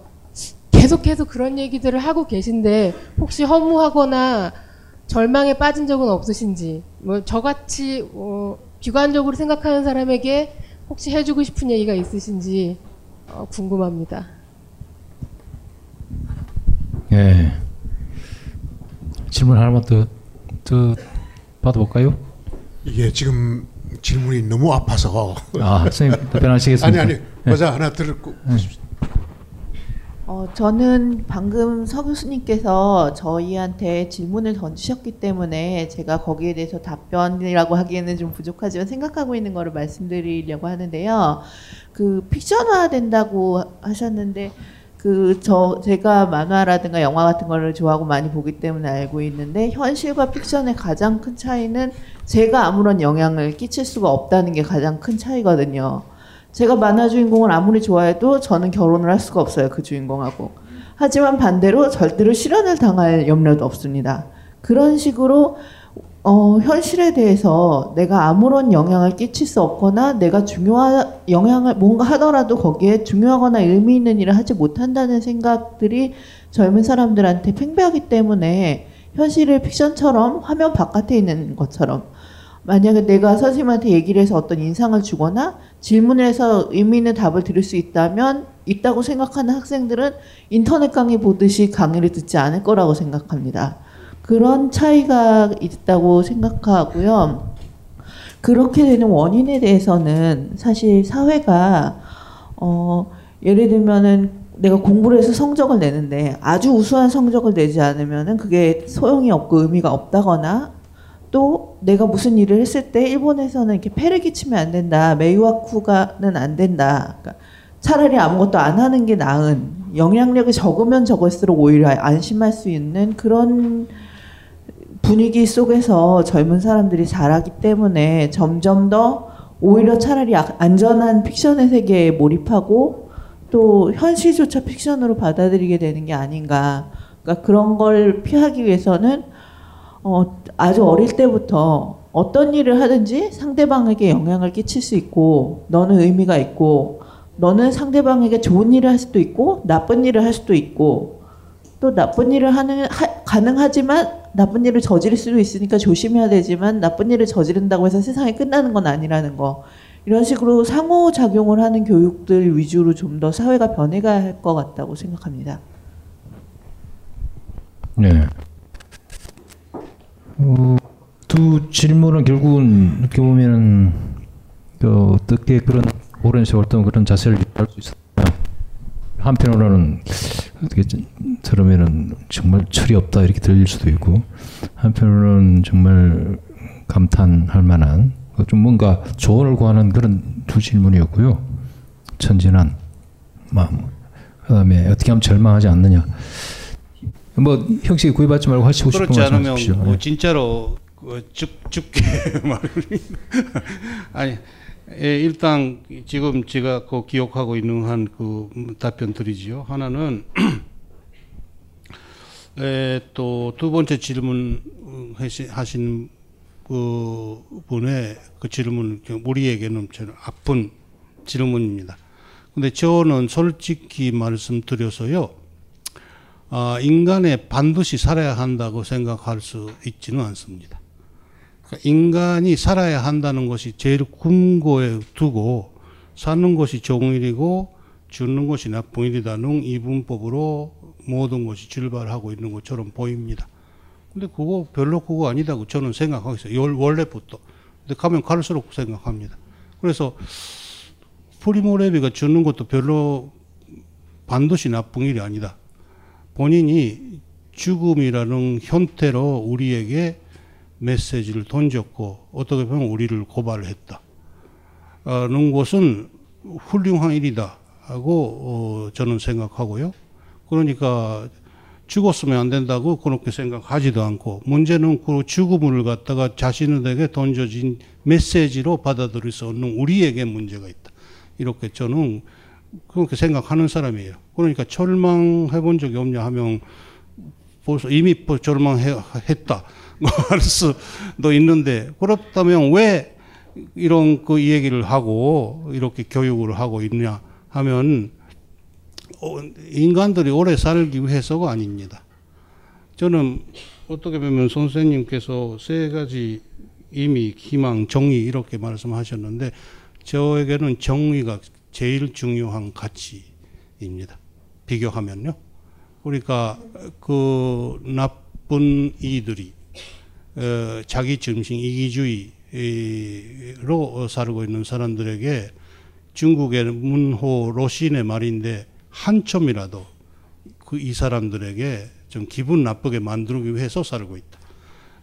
Speaker 21: 계속해서 그런 얘기들을 하고 계신데 혹시 허무하거나 절망에 빠진 적은 없으신지 뭐 저같이 어, 비관적으로 생각하는 사람에게 혹시 해주고 싶은 얘기가 있으신지 어, 궁금합니다.
Speaker 5: 예. 질문 하나만 더, 더 받아볼까요?
Speaker 16: 이게 지금 질문이 너무 아파서.
Speaker 5: 아, 선생님 답변하시겠습니까?
Speaker 16: 아니 아니,
Speaker 5: 네.
Speaker 16: 맞아 하나 들고.
Speaker 5: 네.
Speaker 21: 어,
Speaker 8: 어, 저는 방금 서 교수님께서 저희한테 질문을 던지셨기 때문에 제가 거기에 대해서 답변이라고 하기에는 좀 부족하지만 생각하고 있는 거를 말씀드리려고 하는데요. 그 픽션화 된다고 하셨는데 그 저 제가 만화라든가 영화 같은 거를 좋아하고 많이 보기 때문에 알고 있는데 현실과 픽션의 가장 큰 차이는 제가 아무런 영향을 끼칠 수가 없다는 게 가장 큰 차이거든요. 제가 만화 주인공을 아무리 좋아해도 저는 결혼을 할 수가 없어요 그 주인공하고. 하지만 반대로 절대로 실현을 당할 염려도 없습니다. 그런 식으로 어, 현실에 대해서 내가 아무런 영향을 끼칠 수 없거나 내가 중요한 영향을 뭔가 하더라도 거기에 중요하거나 의미 있는 일을 하지 못한다는 생각들이 젊은 사람들한테 팽배하기 때문에 현실을 픽션처럼 화면 바깥에 있는 것처럼 만약에 내가 선생님한테 얘기를 해서 어떤 인상을 주거나 질문을 해서 의미 있는 답을 들을 수 있다면 있다고 생각하는 학생들은 인터넷 강의 보듯이 강의를 듣지 않을 거라고 생각합니다. 그런 차이가 있다고 생각하고요. 그렇게 되는 원인에 대해서는 사실 사회가 어 예를 들면은 내가 공부를 해서 성적을 내는데 아주 우수한 성적을 내지 않으면은 그게 소용이 없고 의미가 없다거나 또 내가 무슨 일을 했을 때 일본에서는 이렇게 폐를 끼치면 안 된다. 메이와쿠가는 안 된다. 그러니까 차라리 아무것도 안 하는 게 나은 영향력이 적으면 적을수록 오히려 안심할 수 있는 그런 분위기 속에서 젊은 사람들이 자라기 때문에 점점 더 오히려 차라리 아- 안전한 픽션의 세계에 몰입하고 또 현실조차 픽션으로 받아들이게 되는 게 아닌가. 그러니까 그런 걸 피하기 위해서는 어, 아주 어릴 때부터 어떤 일을 하든지 상대방에게 영향을 끼칠 수 있고 너는 의미가 있고 너는 상대방에게 좋은 일을 할 수도 있고 나쁜 일을 할 수도 있고 또 나쁜 일을 하는 하, 가능하지만 나쁜 일을 저지를 수도 있으니까 조심해야 되지만 나쁜 일을 저지른다고 해서 세상이 끝나는 건 아니라는 거 이런 식으로 상호 작용을 하는 교육들 위주로 좀 더 사회가 변해가야 할 것 같다고 생각합니다.
Speaker 5: 네. 어, 두 질문은 결국은 이렇게 보면은 그 어떻게 그런 오랜 세월 동안 그런 자세를 유지할 수 있었냐. 한편으로는 어떻게 좀 들으면은 정말 철이 없다 이렇게 들릴 수도 있고 한편으로는 정말 감탄할 만한 그좀 뭔가 조언을 구하는 그런 두 질문이었고요. 천진한 마음. 그다음에 어떻게 하면 절망하지 않느냐. 뭐 형식에 구애받지 말고 하시고 싶은
Speaker 6: 그렇지
Speaker 5: 말씀
Speaker 6: 않으면
Speaker 5: 하십시오.
Speaker 6: 뭐
Speaker 5: 예.
Speaker 6: 진짜로 그 죽, 죽게 말을 아니 예, 일단 지금 제가 그 기억하고 있는 한 그 답변 드리지요. 하나는 에, 또두 번째 질문 하시- 하신 그 분의 그 질문 우리에게는 좀 아픈 질문입니다. 근데 저는 솔직히 말씀드려서요. 아, 인간에 반드시 살아야 한다고 생각할 수 있지는 않습니다. 그러니까 인간이 살아야 한다는 것이 제일 궁고에 두고 사는 것이 좋은 일이고 죽는 것이 나쁜 일이다는 이분법으로 모든 것이 출발하고 있는 것처럼 보입니다. 근데 그거 별로 그거 아니다고 저는 생각하고 있어요. 열- 원래부터. 근데 가면 갈수록 생각합니다. 그래서 프리모레비가 죽는 것도 별로 반드시 나쁜 일이 아니다. 본인이 죽음이라는 형태로 우리에게 메시지를 던졌고 어떻게 보면 우리를 고발했다. 는 것은 훌륭한 일이다 하고 어, 저는 생각하고요. 그러니까 죽었으면 안 된다고 그렇게 생각하지도 않고 문제는 그 죽음을 갖다가 자신에게 던져진 메시지로 받아들일 수 없는 우리에게 문제가 있다. 이렇게 저는 그렇게 생각하는 사람이에요. 그러니까 절망해 본 적이 없냐 하면 벌써 이미 절망했다. 할 수도 있는데 그렇다면 왜 이런 그 얘기를 하고 이렇게 교육을 하고 있냐 하면 어, 인간들이 오래 살기 위해서가 아닙니다. 저는 어떻게 보면 선생님께서 세 가지 이미 희망, 정의 이렇게 말씀하셨는데 저에게는 정의가 제일 중요한 가치입니다. 비교하면요. 그러니까 그 나쁜 이들이 어, 자기 중심 이기주의로 살고 있는 사람들에게 중국의 문호 로신의 말인데 한 점이라도 그 이 사람들에게 좀 기분 나쁘게 만들기 위해서 살고 있다.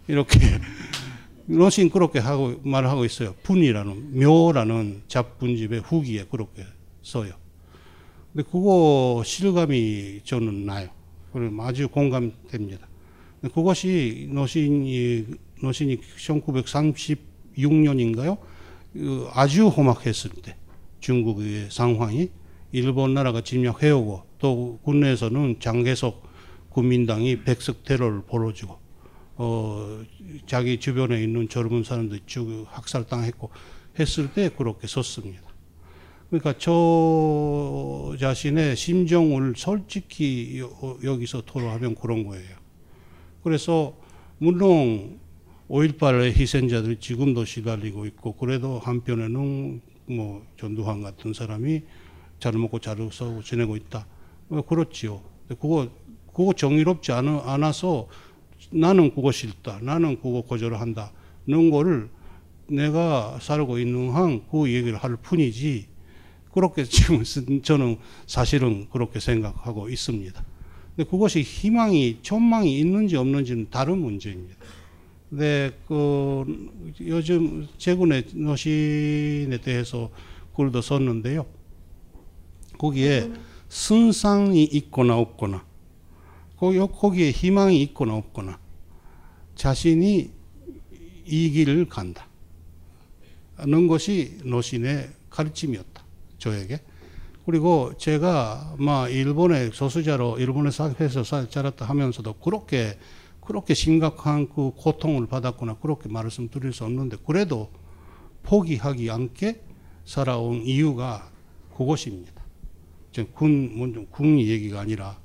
Speaker 6: 이렇게 노신 그렇게 하고 말하고 있어요. 분이라는 묘라는 잡분집의 후기에 그렇게 써요. 근데 그거 실감이 저는 나요. 그럼 아주 공감됩니다. 그것이 노신이 노신이 1936년인가요? 그 아주 험악했을 때 중국의 상황이 일본 나라가 침략해오고 또 국내에서는 장개석 국민당이 백석 테러를 벌어주고 어 자기 주변에 있는 젊은 사람들 쭉 학살당했고 했을 때 그렇게 썼습니다. 그러니까 저 자신의 심정을 솔직히 여- 여기서 토로하면 그런 거예요. 그래서 물론 5.18의 희생자들이 지금도 시달리고 있고 그래도 한편에는 뭐 전두환 같은 사람이 잘 먹고 잘 싸고 지내고 있다. 어, 그렇지요. 그거 그거 정의롭지 않, 않아서 나는 그거 싫다. 나는 그거 거절한다. 는 거를 내가 살고 있는 한 그 얘기를 할 뿐이지 그렇게 지금 쓴- 저는 사실은 그렇게 생각하고 있습니다. 근데 그것이 희망이 전망이 있는지 없는지는 다른 문제입니다. 근데 그 요즘 최근에 노신에 대해서 글도 썼는데요. 거기에 순상이 있거나 없거나 거기 거기에 희망이 있거나 없거나 자신이 이 길을 간다. 는 것이 노신의 가르침이었다. 저에게. 그리고 제가 막 일본의 소수자로 일본에 사회에서 사- 자랐다 하면서도 그렇게 그렇게 심각한 그 고통을 받았거나 그렇게 말씀드릴 수 없는데 그래도 포기하기 않게 살아온 이유가 그것입니다. 군, 군 얘기가 아니라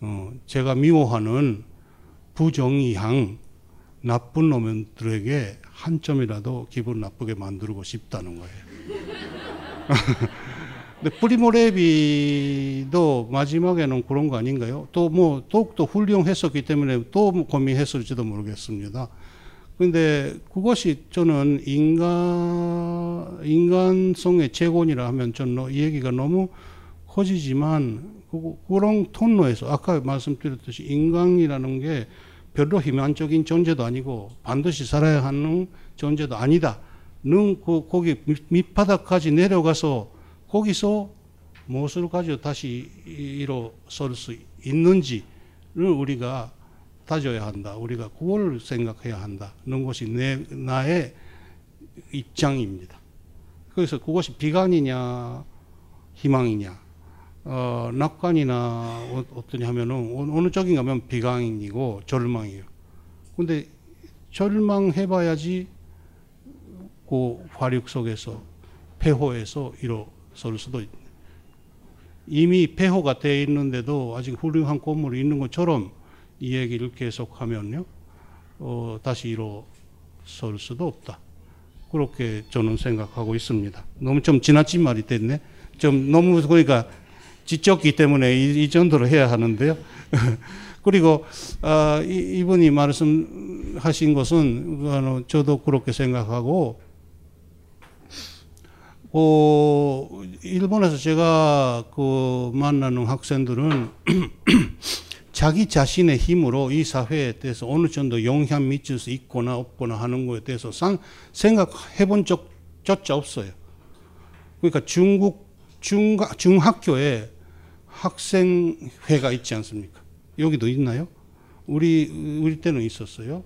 Speaker 6: 어, 제가 미워하는 부정의향 나쁜 놈들에게 한 점이라도 기분 나쁘게 만들고 싶다는 거예요. 근데 프리모레비도 마지막에는 그런 거 아닌가요? 또 뭐 더욱더 훌륭했었기 때문에 또뭐 고민했을지도 모르겠습니다. 근데 그것이 저는 인간 인간성의 재건이라 하면 저는 이 얘기가 너무 커지지만 그- 그런 톤로에서 아까 말씀드렸듯이 인간이라는 게 별로 희망적인 존재도 아니고 반드시 살아야 하는 존재도 아니다. 는 그, 거기 밑- 밑바닥까지 내려가서 거기서 무엇을 가지고 다시 일어설 수 있는지를 우리가 따져야 한다. 우리가 그걸 생각해야 한다는 것이 내, 나의 입장입니다. 그래서 그것이 비관이냐, 희망이냐, 어, 낙관이나 어- 어떠냐 하면은 어느 어느 쪽인가 하면 비관이고 절망이에요. 근데 절망해봐야지 그 화력 속에서 폐호에서 일어 설 수도 있 이미 폐호가 되어 있는데도 아직 훌륭한 건물이 있는 것처럼 이 얘기를 계속하면요, 어, 다시 일어설 수도 없다. 그렇게 저는 생각하고 있습니다. 너무 좀 지나친 말이 됐네. 좀 너무 그러니까 지적기 때문에 이, 이 정도로 해야 하는데요. 그리고 아, 이, 이분이 말씀하신 것은 어, 저도 그렇게 생각하고 어, 일본에서 제가 그 만나는 학생들은 자기 자신의 힘으로 이 사회에 대해서 어느 정도 영향 미칠 수 있거나 없거나 하는 것에 대해서 상, 생각해 본 적조차 없어요. 그러니까 중국 중, 중학교에 학생회가 있지 않습니까? 여기도 있나요? 우리, 우리 때는 있었어요.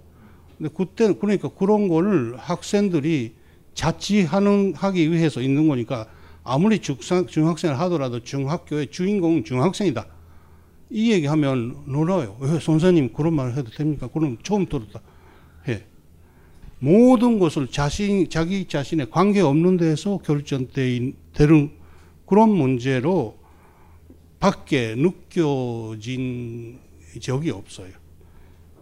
Speaker 6: 근데 그때, 그러니까 그런 거를 학생들이 자치하는, 하기 위해서 있는 거니까 아무리 중상, 중학생을 하더라도 중학교의 주인공은 중학생이다. 이 얘기하면 놀아요. 왜 선생님 그런 말을 해도 됩니까? 그럼 처음 들었다. 해. 모든 것을 자신, 자기 자신의 관계 없는 데에서 결정되는 그런 문제로 밖에 느껴진 적이 없어요.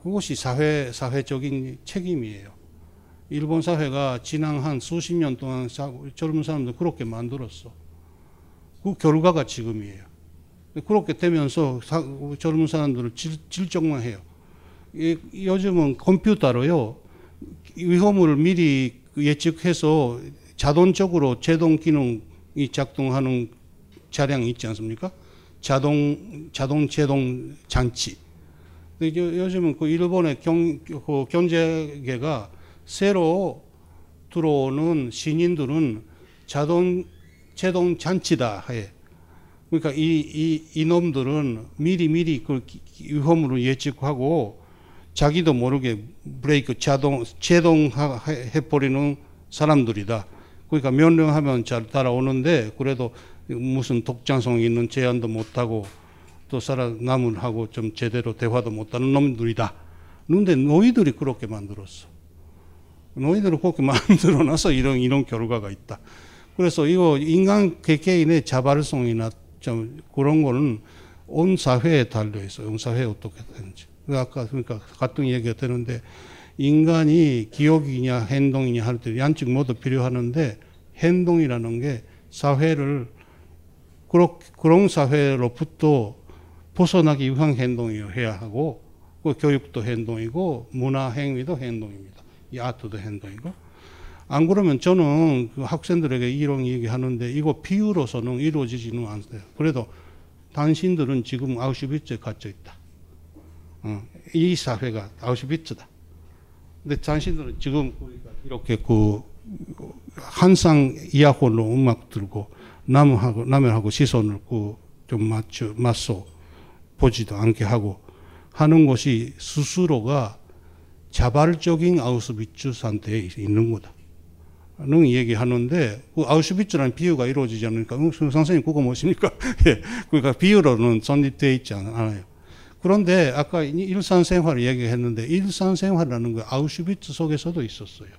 Speaker 6: 그것이 사회, 사회적인 책임이에요. 일본 사회가 지난 한 수십 년 동안 사- 젊은 사람들 그렇게 만들었어. 그 결과가 지금이에요. 그렇게 되면서 사- 젊은 사람들을 질, 질적만 해요. 이- 요즘은 컴퓨터로요, 위험을 미리 예측해서 자동적으로 제동 기능이 작동하는 차량이 있지 않습니까? 자동 자동 제동 장치. 근데 요- 요즘은 그 일본의 경, 그 경제계가 새로 들어오는 신인들은 자동 제동 장치다 해. 그러니까 이, 이, 이놈들은 미리 미리 그 기- 위험으로 예측하고 자기도 모르게 브레이크 자동, 제동해 버리는 사람들이다. 그러니까 명령하면 잘 따라오는데 그래도 무슨 독창성 있는 제안도 못하고 또 살아남을 하고 좀 제대로 대화도 못하는 놈들이다. 그런데 너희들이 그렇게 만들었어. 너희들은 그렇게 만들어놔서 이런 이런 결과가 있다. 그래서 이거 인간 개개인의 자발성이나 좀 그런 거는 온 사회에 달려 있어요. 온 사회에 어떻게 되는지. 그 아까 그러니까 같은 얘기가 되는데 인간이 기억이냐 행동이냐 할 때 양측 모두 필요하는데 행동이라는 게 사회를 그렇, 그런 사회로부터 벗어나기 위한 행동이어야 하고 그 교육도 행동이고 문화 행위도 행동입니다. 이 아트도 행동이고 안 그러면 저는 그 학생들에게 이런 얘기 하는데 이거 비유로서는 이루어지지는 않아요. 그래도 당신들은 지금 아우슈비츠에 갇혀 있다. 어, 이 사회가 아우슈비츠다. 근데 당신들은 지금 이렇게 그 한상 이야호로 음악 들고 남하고 남하고 시선을 그좀 맞춰 맞서 보지도 않게 하고 하는 것이 스스로가 자발적인 아우슈비츠 상태에 있는 거다. 는 얘기하는데 그 아우슈비츠라는 비유가 이루어지지 않으니까 음, 선생님 그거 무엇입니까? 예, 그러니까 비유로는 성립되어 있지 않아요. 그런데 아까 일상생활을 얘기했는데 일상생활이라는 거 아우슈비츠 속에서도 있었어요.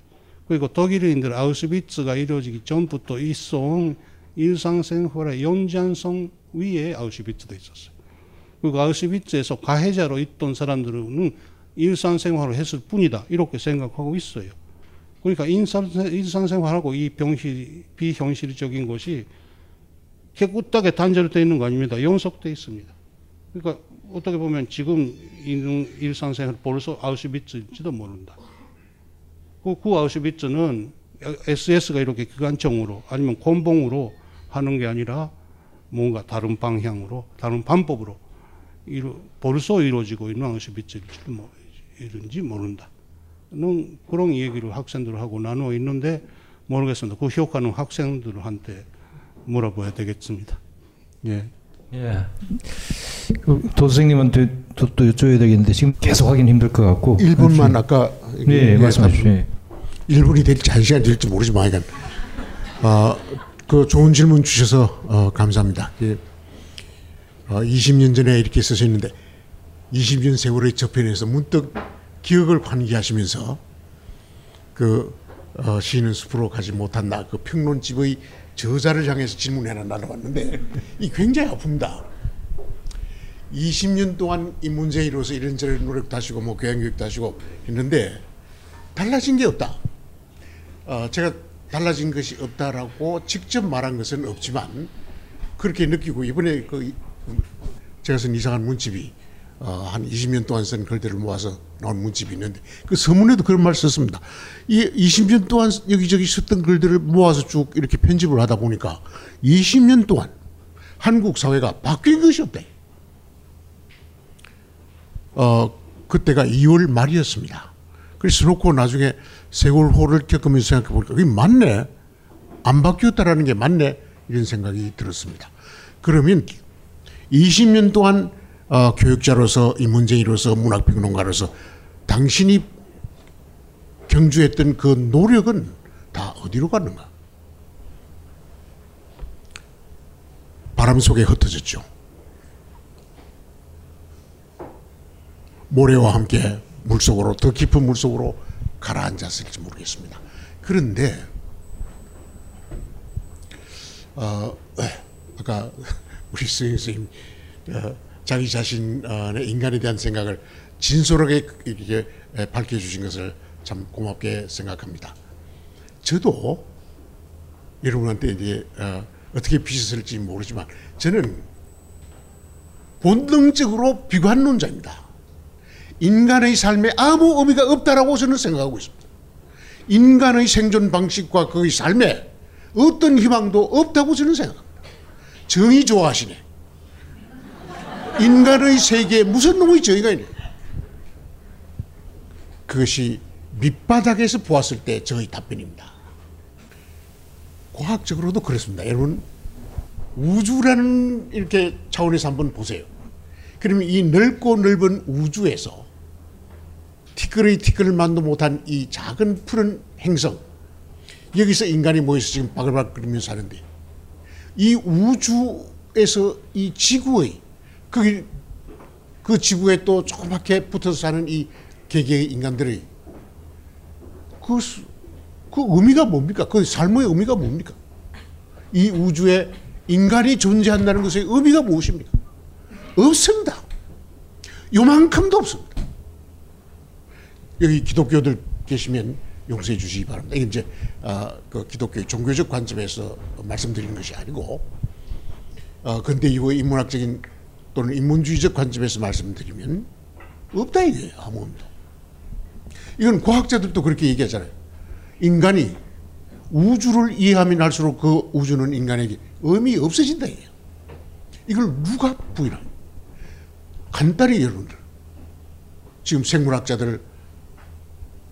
Speaker 6: 그리고 독일인들 아우슈비츠가 이루어지기 전부터 있어온 일상생활의 연장성 위에 아우슈비츠도 있었어요. 그리고 아우슈비츠에서 가해자로 있던 사람들은 일상생활을 했을 뿐이다. 이렇게 생각하고 있어요. 그러니까 일상생활하고 이 병실, 비현실적인 것이 깨끗하게 단절되어 있는 거 아닙니다. 연속되어 있습니다. 그러니까 어떻게 보면 지금 일상생활 벌써 아우슈비츠인지도 모른다. 그, 그 아우슈비츠는 SS가 이렇게 기관총으로 아니면 곤봉으로 하는 게 아니라 뭔가 다른 방향으로 다른 방법으로 벌써 이루어지고 있는 아우슈비츠인지 뭐 이런지 모른다. 는 그런 얘기를 학생들하고 나누어 있는데 모르겠습니다. 그 효과는 학생들한테 물어봐야 되겠습니다. 예.
Speaker 5: 예. 그 도선생님한테 또, 또 여쭤야 되겠는데 지금 계속 하긴 힘들 것 같고.
Speaker 16: 1분만 아까
Speaker 5: 네,
Speaker 16: 예,
Speaker 5: 말씀해 주시죠. 예.
Speaker 16: 1분이 될지 1시간 될지 모르지만 어, 그 좋은 질문 주셔서 어, 감사합니다. 예. 어, 20년 전에 이렇게 쓰셨는데 20년 세월의 저편에서 문득 기억을 환기하시면서 그 어, 시인은 숲으로 가지 못한다 그 평론집의 저자를 향해서 질문 하나 날아왔는데 이 굉장히 아픕니다. 20년 동안 이 문제에 이뤄서 이런저런 노력도 하시고 뭐 교양교육도 하시고 했는데 달라진 게 없다. 어, 제가 달라진 것이 없다라고 직접 말한 것은 없지만 그렇게 느끼고 이번에 그 제가 쓴 이상한 문집이 어, 한 20년 동안 쓴 글들을 모아서 나온 문집이 있는데 그 서문에도 그런 말 썼습니다. 이 20년 동안 여기저기 썼던 글들을 모아서 쭉 이렇게 편집을 하다 보니까 20년 동안 한국 사회가 바뀐 것이 없다. 어, 그때가 2월 말이었습니다. 그래서 놓고 나중에 세월호를 겪으면서 생각해 보니까 그게 맞네. 안 바뀌었다라는 게 맞네. 이런 생각이 들었습니다. 그러면 20년 동안 어, 교육자로서 이 문제이로서 문학평론가로서 당신이 경주했던 그 노력은 다 어디로 갔는가? 바람 속에 흩어졌죠. 모래와 함께 물속으로 더 깊은 물속으로 가라앉았을지 모르겠습니다. 그런데 어, 아까 우리 선생님 어, 자기 자신의 인간에 대한 생각을 진솔하게 이렇게 밝혀주신 것을 참 고맙게 생각합니다. 저도 여러분한테 이제 어, 어떻게 비슷할지 모르지만 저는 본능적으로 비관론자입니다. 인간의 삶에 아무 의미가 없다라고 저는 생각하고 있습니다. 인간의 생존 방식과 그의 삶에 어떤 희망도 없다고 저는 생각합니다. 정의 좋아하시네. 인간의 세계에 무슨 놈의 정의가 있냐? 그것이 밑바닥에서 보았을 때 저의 답변입니다. 과학적으로도 그렇습니다. 여러분 우주라는 이렇게 차원에서 한번 보세요. 그러면 이 넓고 넓은 우주에서 티끌의 티끌을 만도 못한 이 작은 푸른 행성 여기서 인간이 모여서 지금 바글바글 거리면서 사는데 이 우주에서 이 지구의 그, 그 지구에 또 조그맣게 붙어서 사는 이 개개의 인간들의 그, 수- 그 의미가 뭡니까? 그 삶의 의미가 뭡니까? 이 우주에 인간이 존재한다는 것의 의미가 무엇입니까? 없습니다. 요만큼도 없습니다. 여기 기독교들 계시면 용서해 주시기 바랍니다. 이게 이제 아, 그 기독교의 종교적 관점에서 말씀드리는 것이 아니고 어, 근대 이후의 인문학적인 또는 인문주의적 관점에서 말씀드리면 없다 이거예요. 아무것도. 이건 과학자들도 그렇게 얘기하잖아요. 인간이 우주를 이해하면 할수록 그 우주는 인간에게 의미 없어진다 이거예요. 이걸 누가 부인합니까? 간단히 여러분들 지금 생물학자들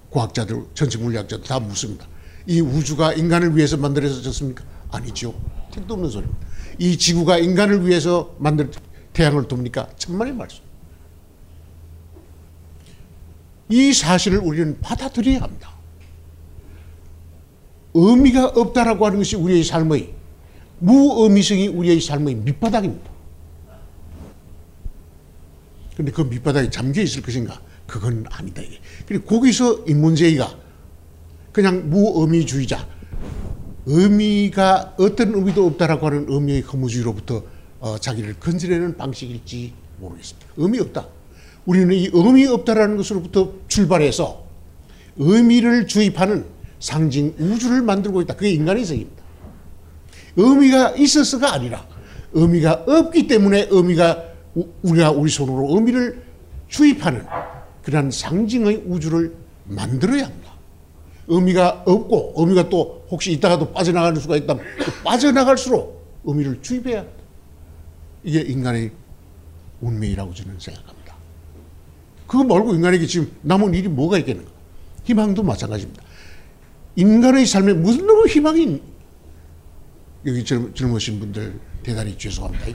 Speaker 16: 과학자들 전체 물리학자들 다 묻습니다. 이 우주가 인간을 위해서 만들어졌습니까? 아니죠. 택도 없는 소리입니다. 이 지구가 인간을 위해서 만들 태양을 돕니까? 천만의 말씀. 이 사실을 우리는 받아들여야 합니다. 의미가 없다라고 하는 것이 우리의 삶의 무의미성이 우리의 삶의 밑바닥입니다. 근데 그 밑바닥에 잠겨 있을 것인가? 그건 아니다. 이게. 그리고 거기서 인문제의가 그냥 무의미주의자, 의미가 어떤 의미도 없다라고 하는 의미의 허무주의로부터 어, 자기를 건져내는 방식일지 모르겠습니다. 의미 없다. 우리는 이 의미 없다라는 것으로부터 출발해서 의미를 주입하는 상징 우주를 만들고 있다. 그게 인간의 세계입니다. 의미가 있어서가 아니라 의미가 없기 때문에 의미가 우- 우리가 우리 손으로 의미를 주입하는 그러한 상징의 우주를 만들어야 합니다. 의미가 없고 의미가 또 혹시 있다가도 빠져나갈 수가 있다면 그 빠져나갈수록 의미를 주입해야. 이게 인간의 운명이라고 저는 생각합니다. 그거 말고 인간에게 지금 남은 일이 뭐가 있겠는가? 희망도 마찬가지입니다. 인간의 삶에 무슨 놈의 희망이 있- 여기 젊, 젊으신 분들 대단히 죄송합니다.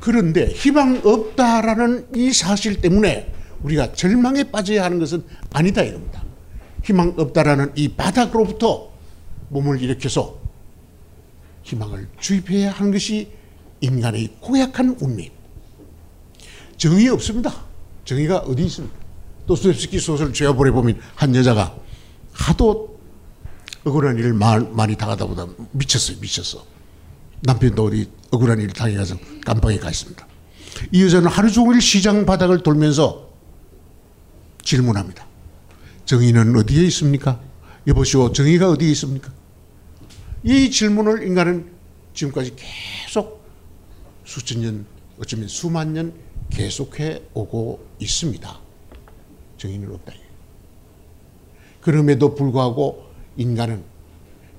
Speaker 16: 그런데 희망 없다라는 이 사실 때문에 우리가 절망에 빠져야 하는 것은 아니다 이겁니다. 희망 없다라는 이 바닥으로부터 몸을 일으켜서 희망을 주입해야 하는 것이 인간의 고약한 운명. 정의 없습니다. 정의가 어디 있습니까? 도스토옙스키 소설 죄와벌에 보면 한 여자가 하도 억울한 일을 마- 많이 당하다 보다 미쳤어요. 미쳤어. 남편도 어디 억울한 일을 당해가서 깜빵에 가 있습니다. 이 여자는 하루 종일 시장 바닥을 돌면서 질문합니다. 정의는 어디에 있습니까? 여보시오, 정의가 어디에 있습니까? 이 질문을 인간은 지금까지 계속 수천 년, 어쩌면 수만 년 계속해 오고 있습니다. 정의는 없다. 그럼에도 불구하고 인간은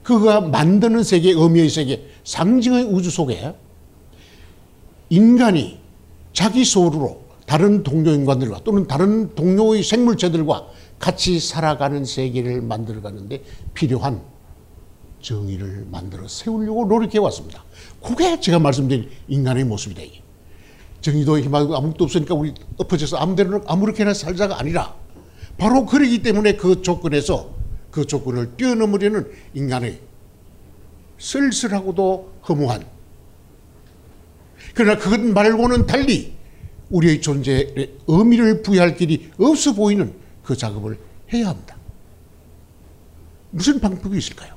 Speaker 16: 그가 만드는 세계, 의미의 세계, 상징의 우주 속에 인간이 자기 소유로 다른 동료 인간들과 또는 다른 동료의 생물체들과 같이 살아가는 세계를 만들어가는데 필요한 정의를 만들어 세우려고 노력해 왔습니다. 그게 제가 말씀드린 인간의 모습이다. 정의도 희망도 아무것도 없으니까 우리 엎어져서 아무데나 아무렇게나 살자가 아니라 바로 그러기 때문에 그 조건에서 그 조건을 뛰어넘으려는 인간의 쓸쓸하고도 허무한 그러나 그것 말고는 달리 우리의 존재에 의미를 부여할 길이 없어 보이는 그 작업을 해야 합니다. 무슨 방법이 있을까요?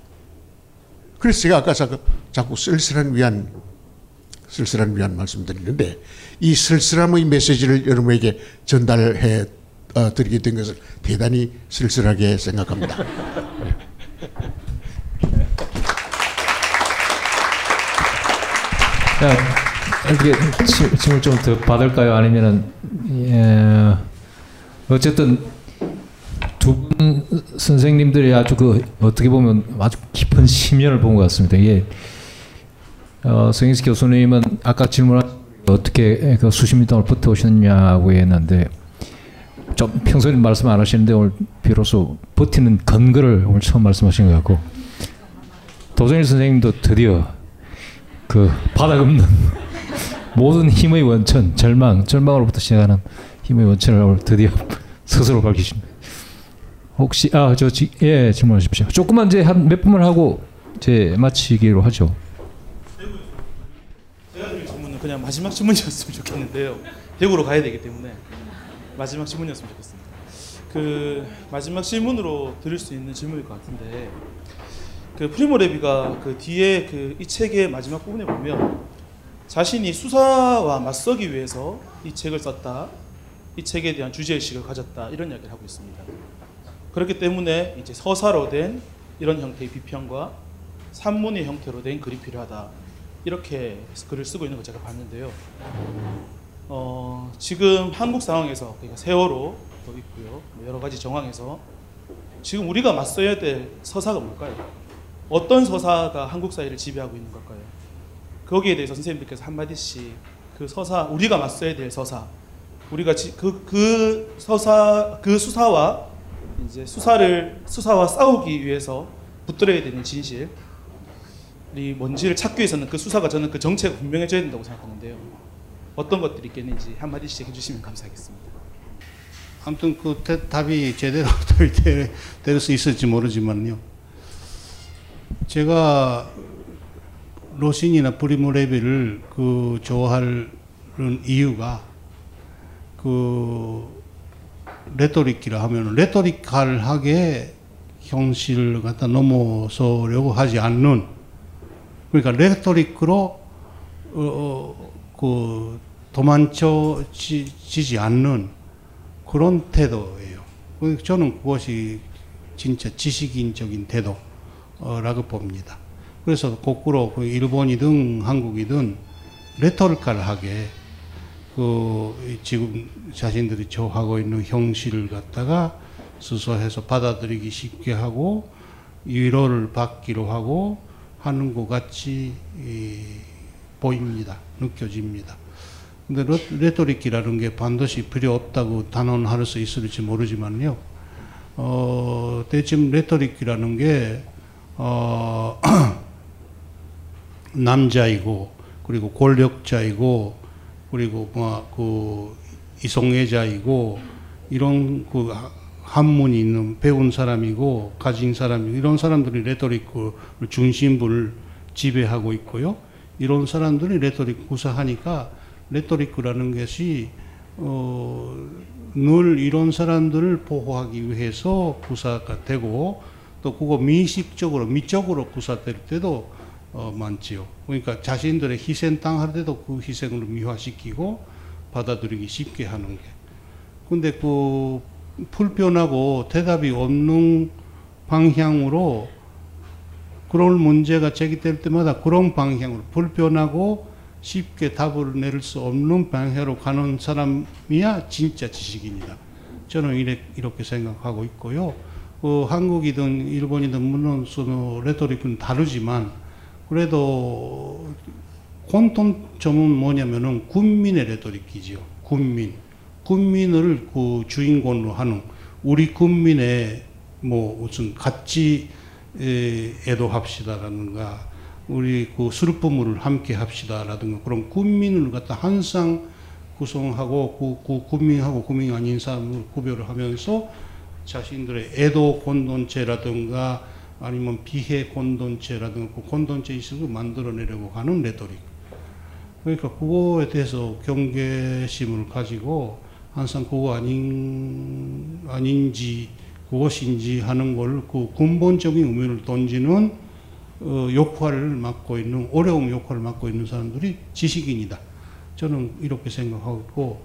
Speaker 16: 그래서 제가 아까 자꾸, 자꾸 쓸쓸한 위안, 쓸쓸한 위안 말씀드리는데 이 쓸쓸함의 메시지를 여러분에게 전달해 어, 드리게 된 것을 대단히 쓸쓸하게 생각합니다.
Speaker 5: 자, 어떻게 질- 질문 좀더 받을까요? 아니면은 예, 어쨌든 두 분 선생님들이 아주 그 어떻게 보면 아주 깊은 심연을 본 것 같습니다. 이게 어, 성인스 교수님은 아까 질문한 어떻게 그 수십 년 동안 버텨오셨냐고 했는데 좀 평소에 말씀 안 하시는데 오늘 비로소 버티는 근거를 오늘 처음 말씀하신 것 같고 도정일 선생님도 드디어 그 바닥 없는 모든 힘의 원천 절망 절망으로부터 시작하는 힘의 원천을 오늘 드디어 스스로 밝히십니다. 혹시 아저예 질문하십시오. 조금만 이제 한 몇 분만 하고 이제 마치기로 하죠.
Speaker 22: 제가 드릴 질문은 그냥 마지막 질문이었으면 좋겠는데요. 대구로 가야 되기 때문에 마지막 질문이었으면 좋겠습니다. 그 마지막 질문으로 드릴 수 있는 질문일 것 같은데 그 프리모 레비가 그 뒤에 그 이 책의 마지막 부분에 보면 자신이 수사와 맞서기 위해서 이 책을 썼다. 이 책에 대한 주제의식을 가졌다. 이런 이야기를 하고 있습니다. 그렇기 때문에 이제 서사로 된 이런 형태의 비평과 산문의 형태로 된 글이 필요하다. 이렇게 글을 쓰고 있는 걸 제가 봤는데요. 어, 지금 한국 상황에서 그러니까 세월호도 있고요. 뭐 여러 가지 정황에서 지금 우리가 맞서야 될 서사가 뭘까요? 어떤 서사가 한국 사회를 지배하고 있는 걸까요? 거기에 대해서 선생님들께서 한마디씩 그 서사 우리가 맞서야 될 서사 우리가 그그 그 서사 그 수사와 이제 수사를 수사와 싸우기 위해서 붙들어야 되는 진실이 뭔지를 찾기 위해서는 그 수사가 저는 그 정체가 분명해져야 된다고 생각하는데요. 어떤 것들이 있겠는지 한 마디씩 해주시면 감사하겠습니다.
Speaker 6: 아무튼 그 대, 답이 제대로 될수 있을지 모르지만요. 제가 로신이나 프리모 레비를 그 좋아하는 이유가 그 레토릭이라 하면 레토리칼하게 현실을 갖다 넘어서려고 하지 않는 그러니까 레토릭으로 어, 어, 그 도망쳐지지 않는 그런 태도예요. 저는 그것이 진짜 지식인적인 태도라고 봅니다. 그래서 거꾸로 그 일본이든 한국이든 레토리칼하게 그 지금 자신들이 저하고 있는 형식을 갖다가 수소해서 받아들이기 쉽게 하고 위로를 받기로 하고 하는 것 같이 보입니다. 느껴집니다. 근데 레토릭이라는 게 반드시 필요 없다고 단언할 수 있을지 모르지만요. 어, 대충 레토릭이라는 게, 어, 남자이고, 그리고 권력자이고, 그리고 뭐그 이성애자이고 이런 그 학문이 있는 배운 사람이고 가진 사람이 이런 사람들이 레토릭을 중심부를 지배하고 있고요. 이런 사람들이 레토릭 구사하니까 레토릭이라는 것이 어, 늘 이런 사람들을 보호하기 위해서 구사가 되고 또 그거 미식적으로 미적으로 구사될 때도 어, 많지요. 그러니까 자신들의 희생 당할 때도 그 희생을 미화시키고 받아들이기 쉽게 하는 게. 근데 그 불편하고 대답이 없는 방향으로 그런 문제가 제기될 때마다 그런 방향으로 불편하고 쉽게 답을 내릴 수 없는 방향으로 가는 사람이야 진짜 지식인이다. 저는 이렇게 생각하고 있고요. 어, 한국이든 일본이든 물론 레토릭은 다르지만 그래도 공통점은 뭐냐면은 군민의 레토릭이지요. 군민. 군민을 그 주인공으로 하는 우리 국민의 뭐 무슨 같이 애도합시다라든가 우리 그 슬픔을 함께 합시다라든가 그런 국민을 갖다 항상 구성하고 그, 그 국민하고 국민 아닌 사람을 구별을 하면서 자신들의 애도 공동체라든가 아니면 피해 공동체라든가 그 공동체 의식을 만들어내려고 하는 레토릭. 그러니까 그거에 대해서 경계심을 가지고 항상 그거 아닌, 아닌지 그것인지 하는 걸 그 근본적인 의미를 던지는 어, 역할을 맡고 있는, 어려운 역할을 맡고 있는 사람들이 지식인이다. 저는 이렇게 생각하고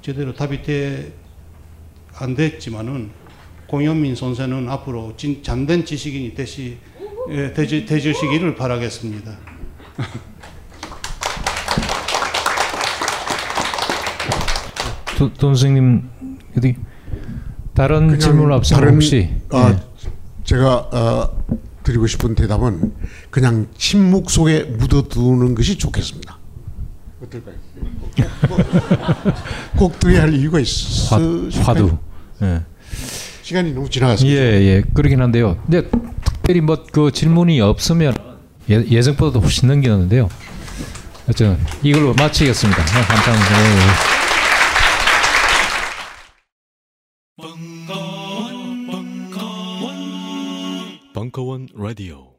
Speaker 6: 제대로 답이 돼, 안 됐지만은 공현민 선생은 앞으로 진, 잠든 지식인이 되시, 예, 되주, 되주시기를 바라겠습니다.
Speaker 5: 도, 돈 선생님 어디 다른 질문
Speaker 16: 다른,
Speaker 5: 혹시
Speaker 16: 아,
Speaker 5: 네.
Speaker 16: 제가 어, 드리고 싶은 대답은 그냥 침묵 속에 묻어두는 것이 좋겠습니다. 어떨까요? 꼭 드려야 할 이유가 있어.
Speaker 5: 화, 화두. 예.
Speaker 16: 시간이 너무 지나갔습니다.
Speaker 5: 예, 예, 그러긴 한데요. 근데 특별히 뭐 그 질문이 없으면 예, 예정보다도 훨씬 넘기는데요. 어쨌든 이걸로 마치겠습니다. 아, 감사합니다. 예, 예.
Speaker 23: 벙커원 라디오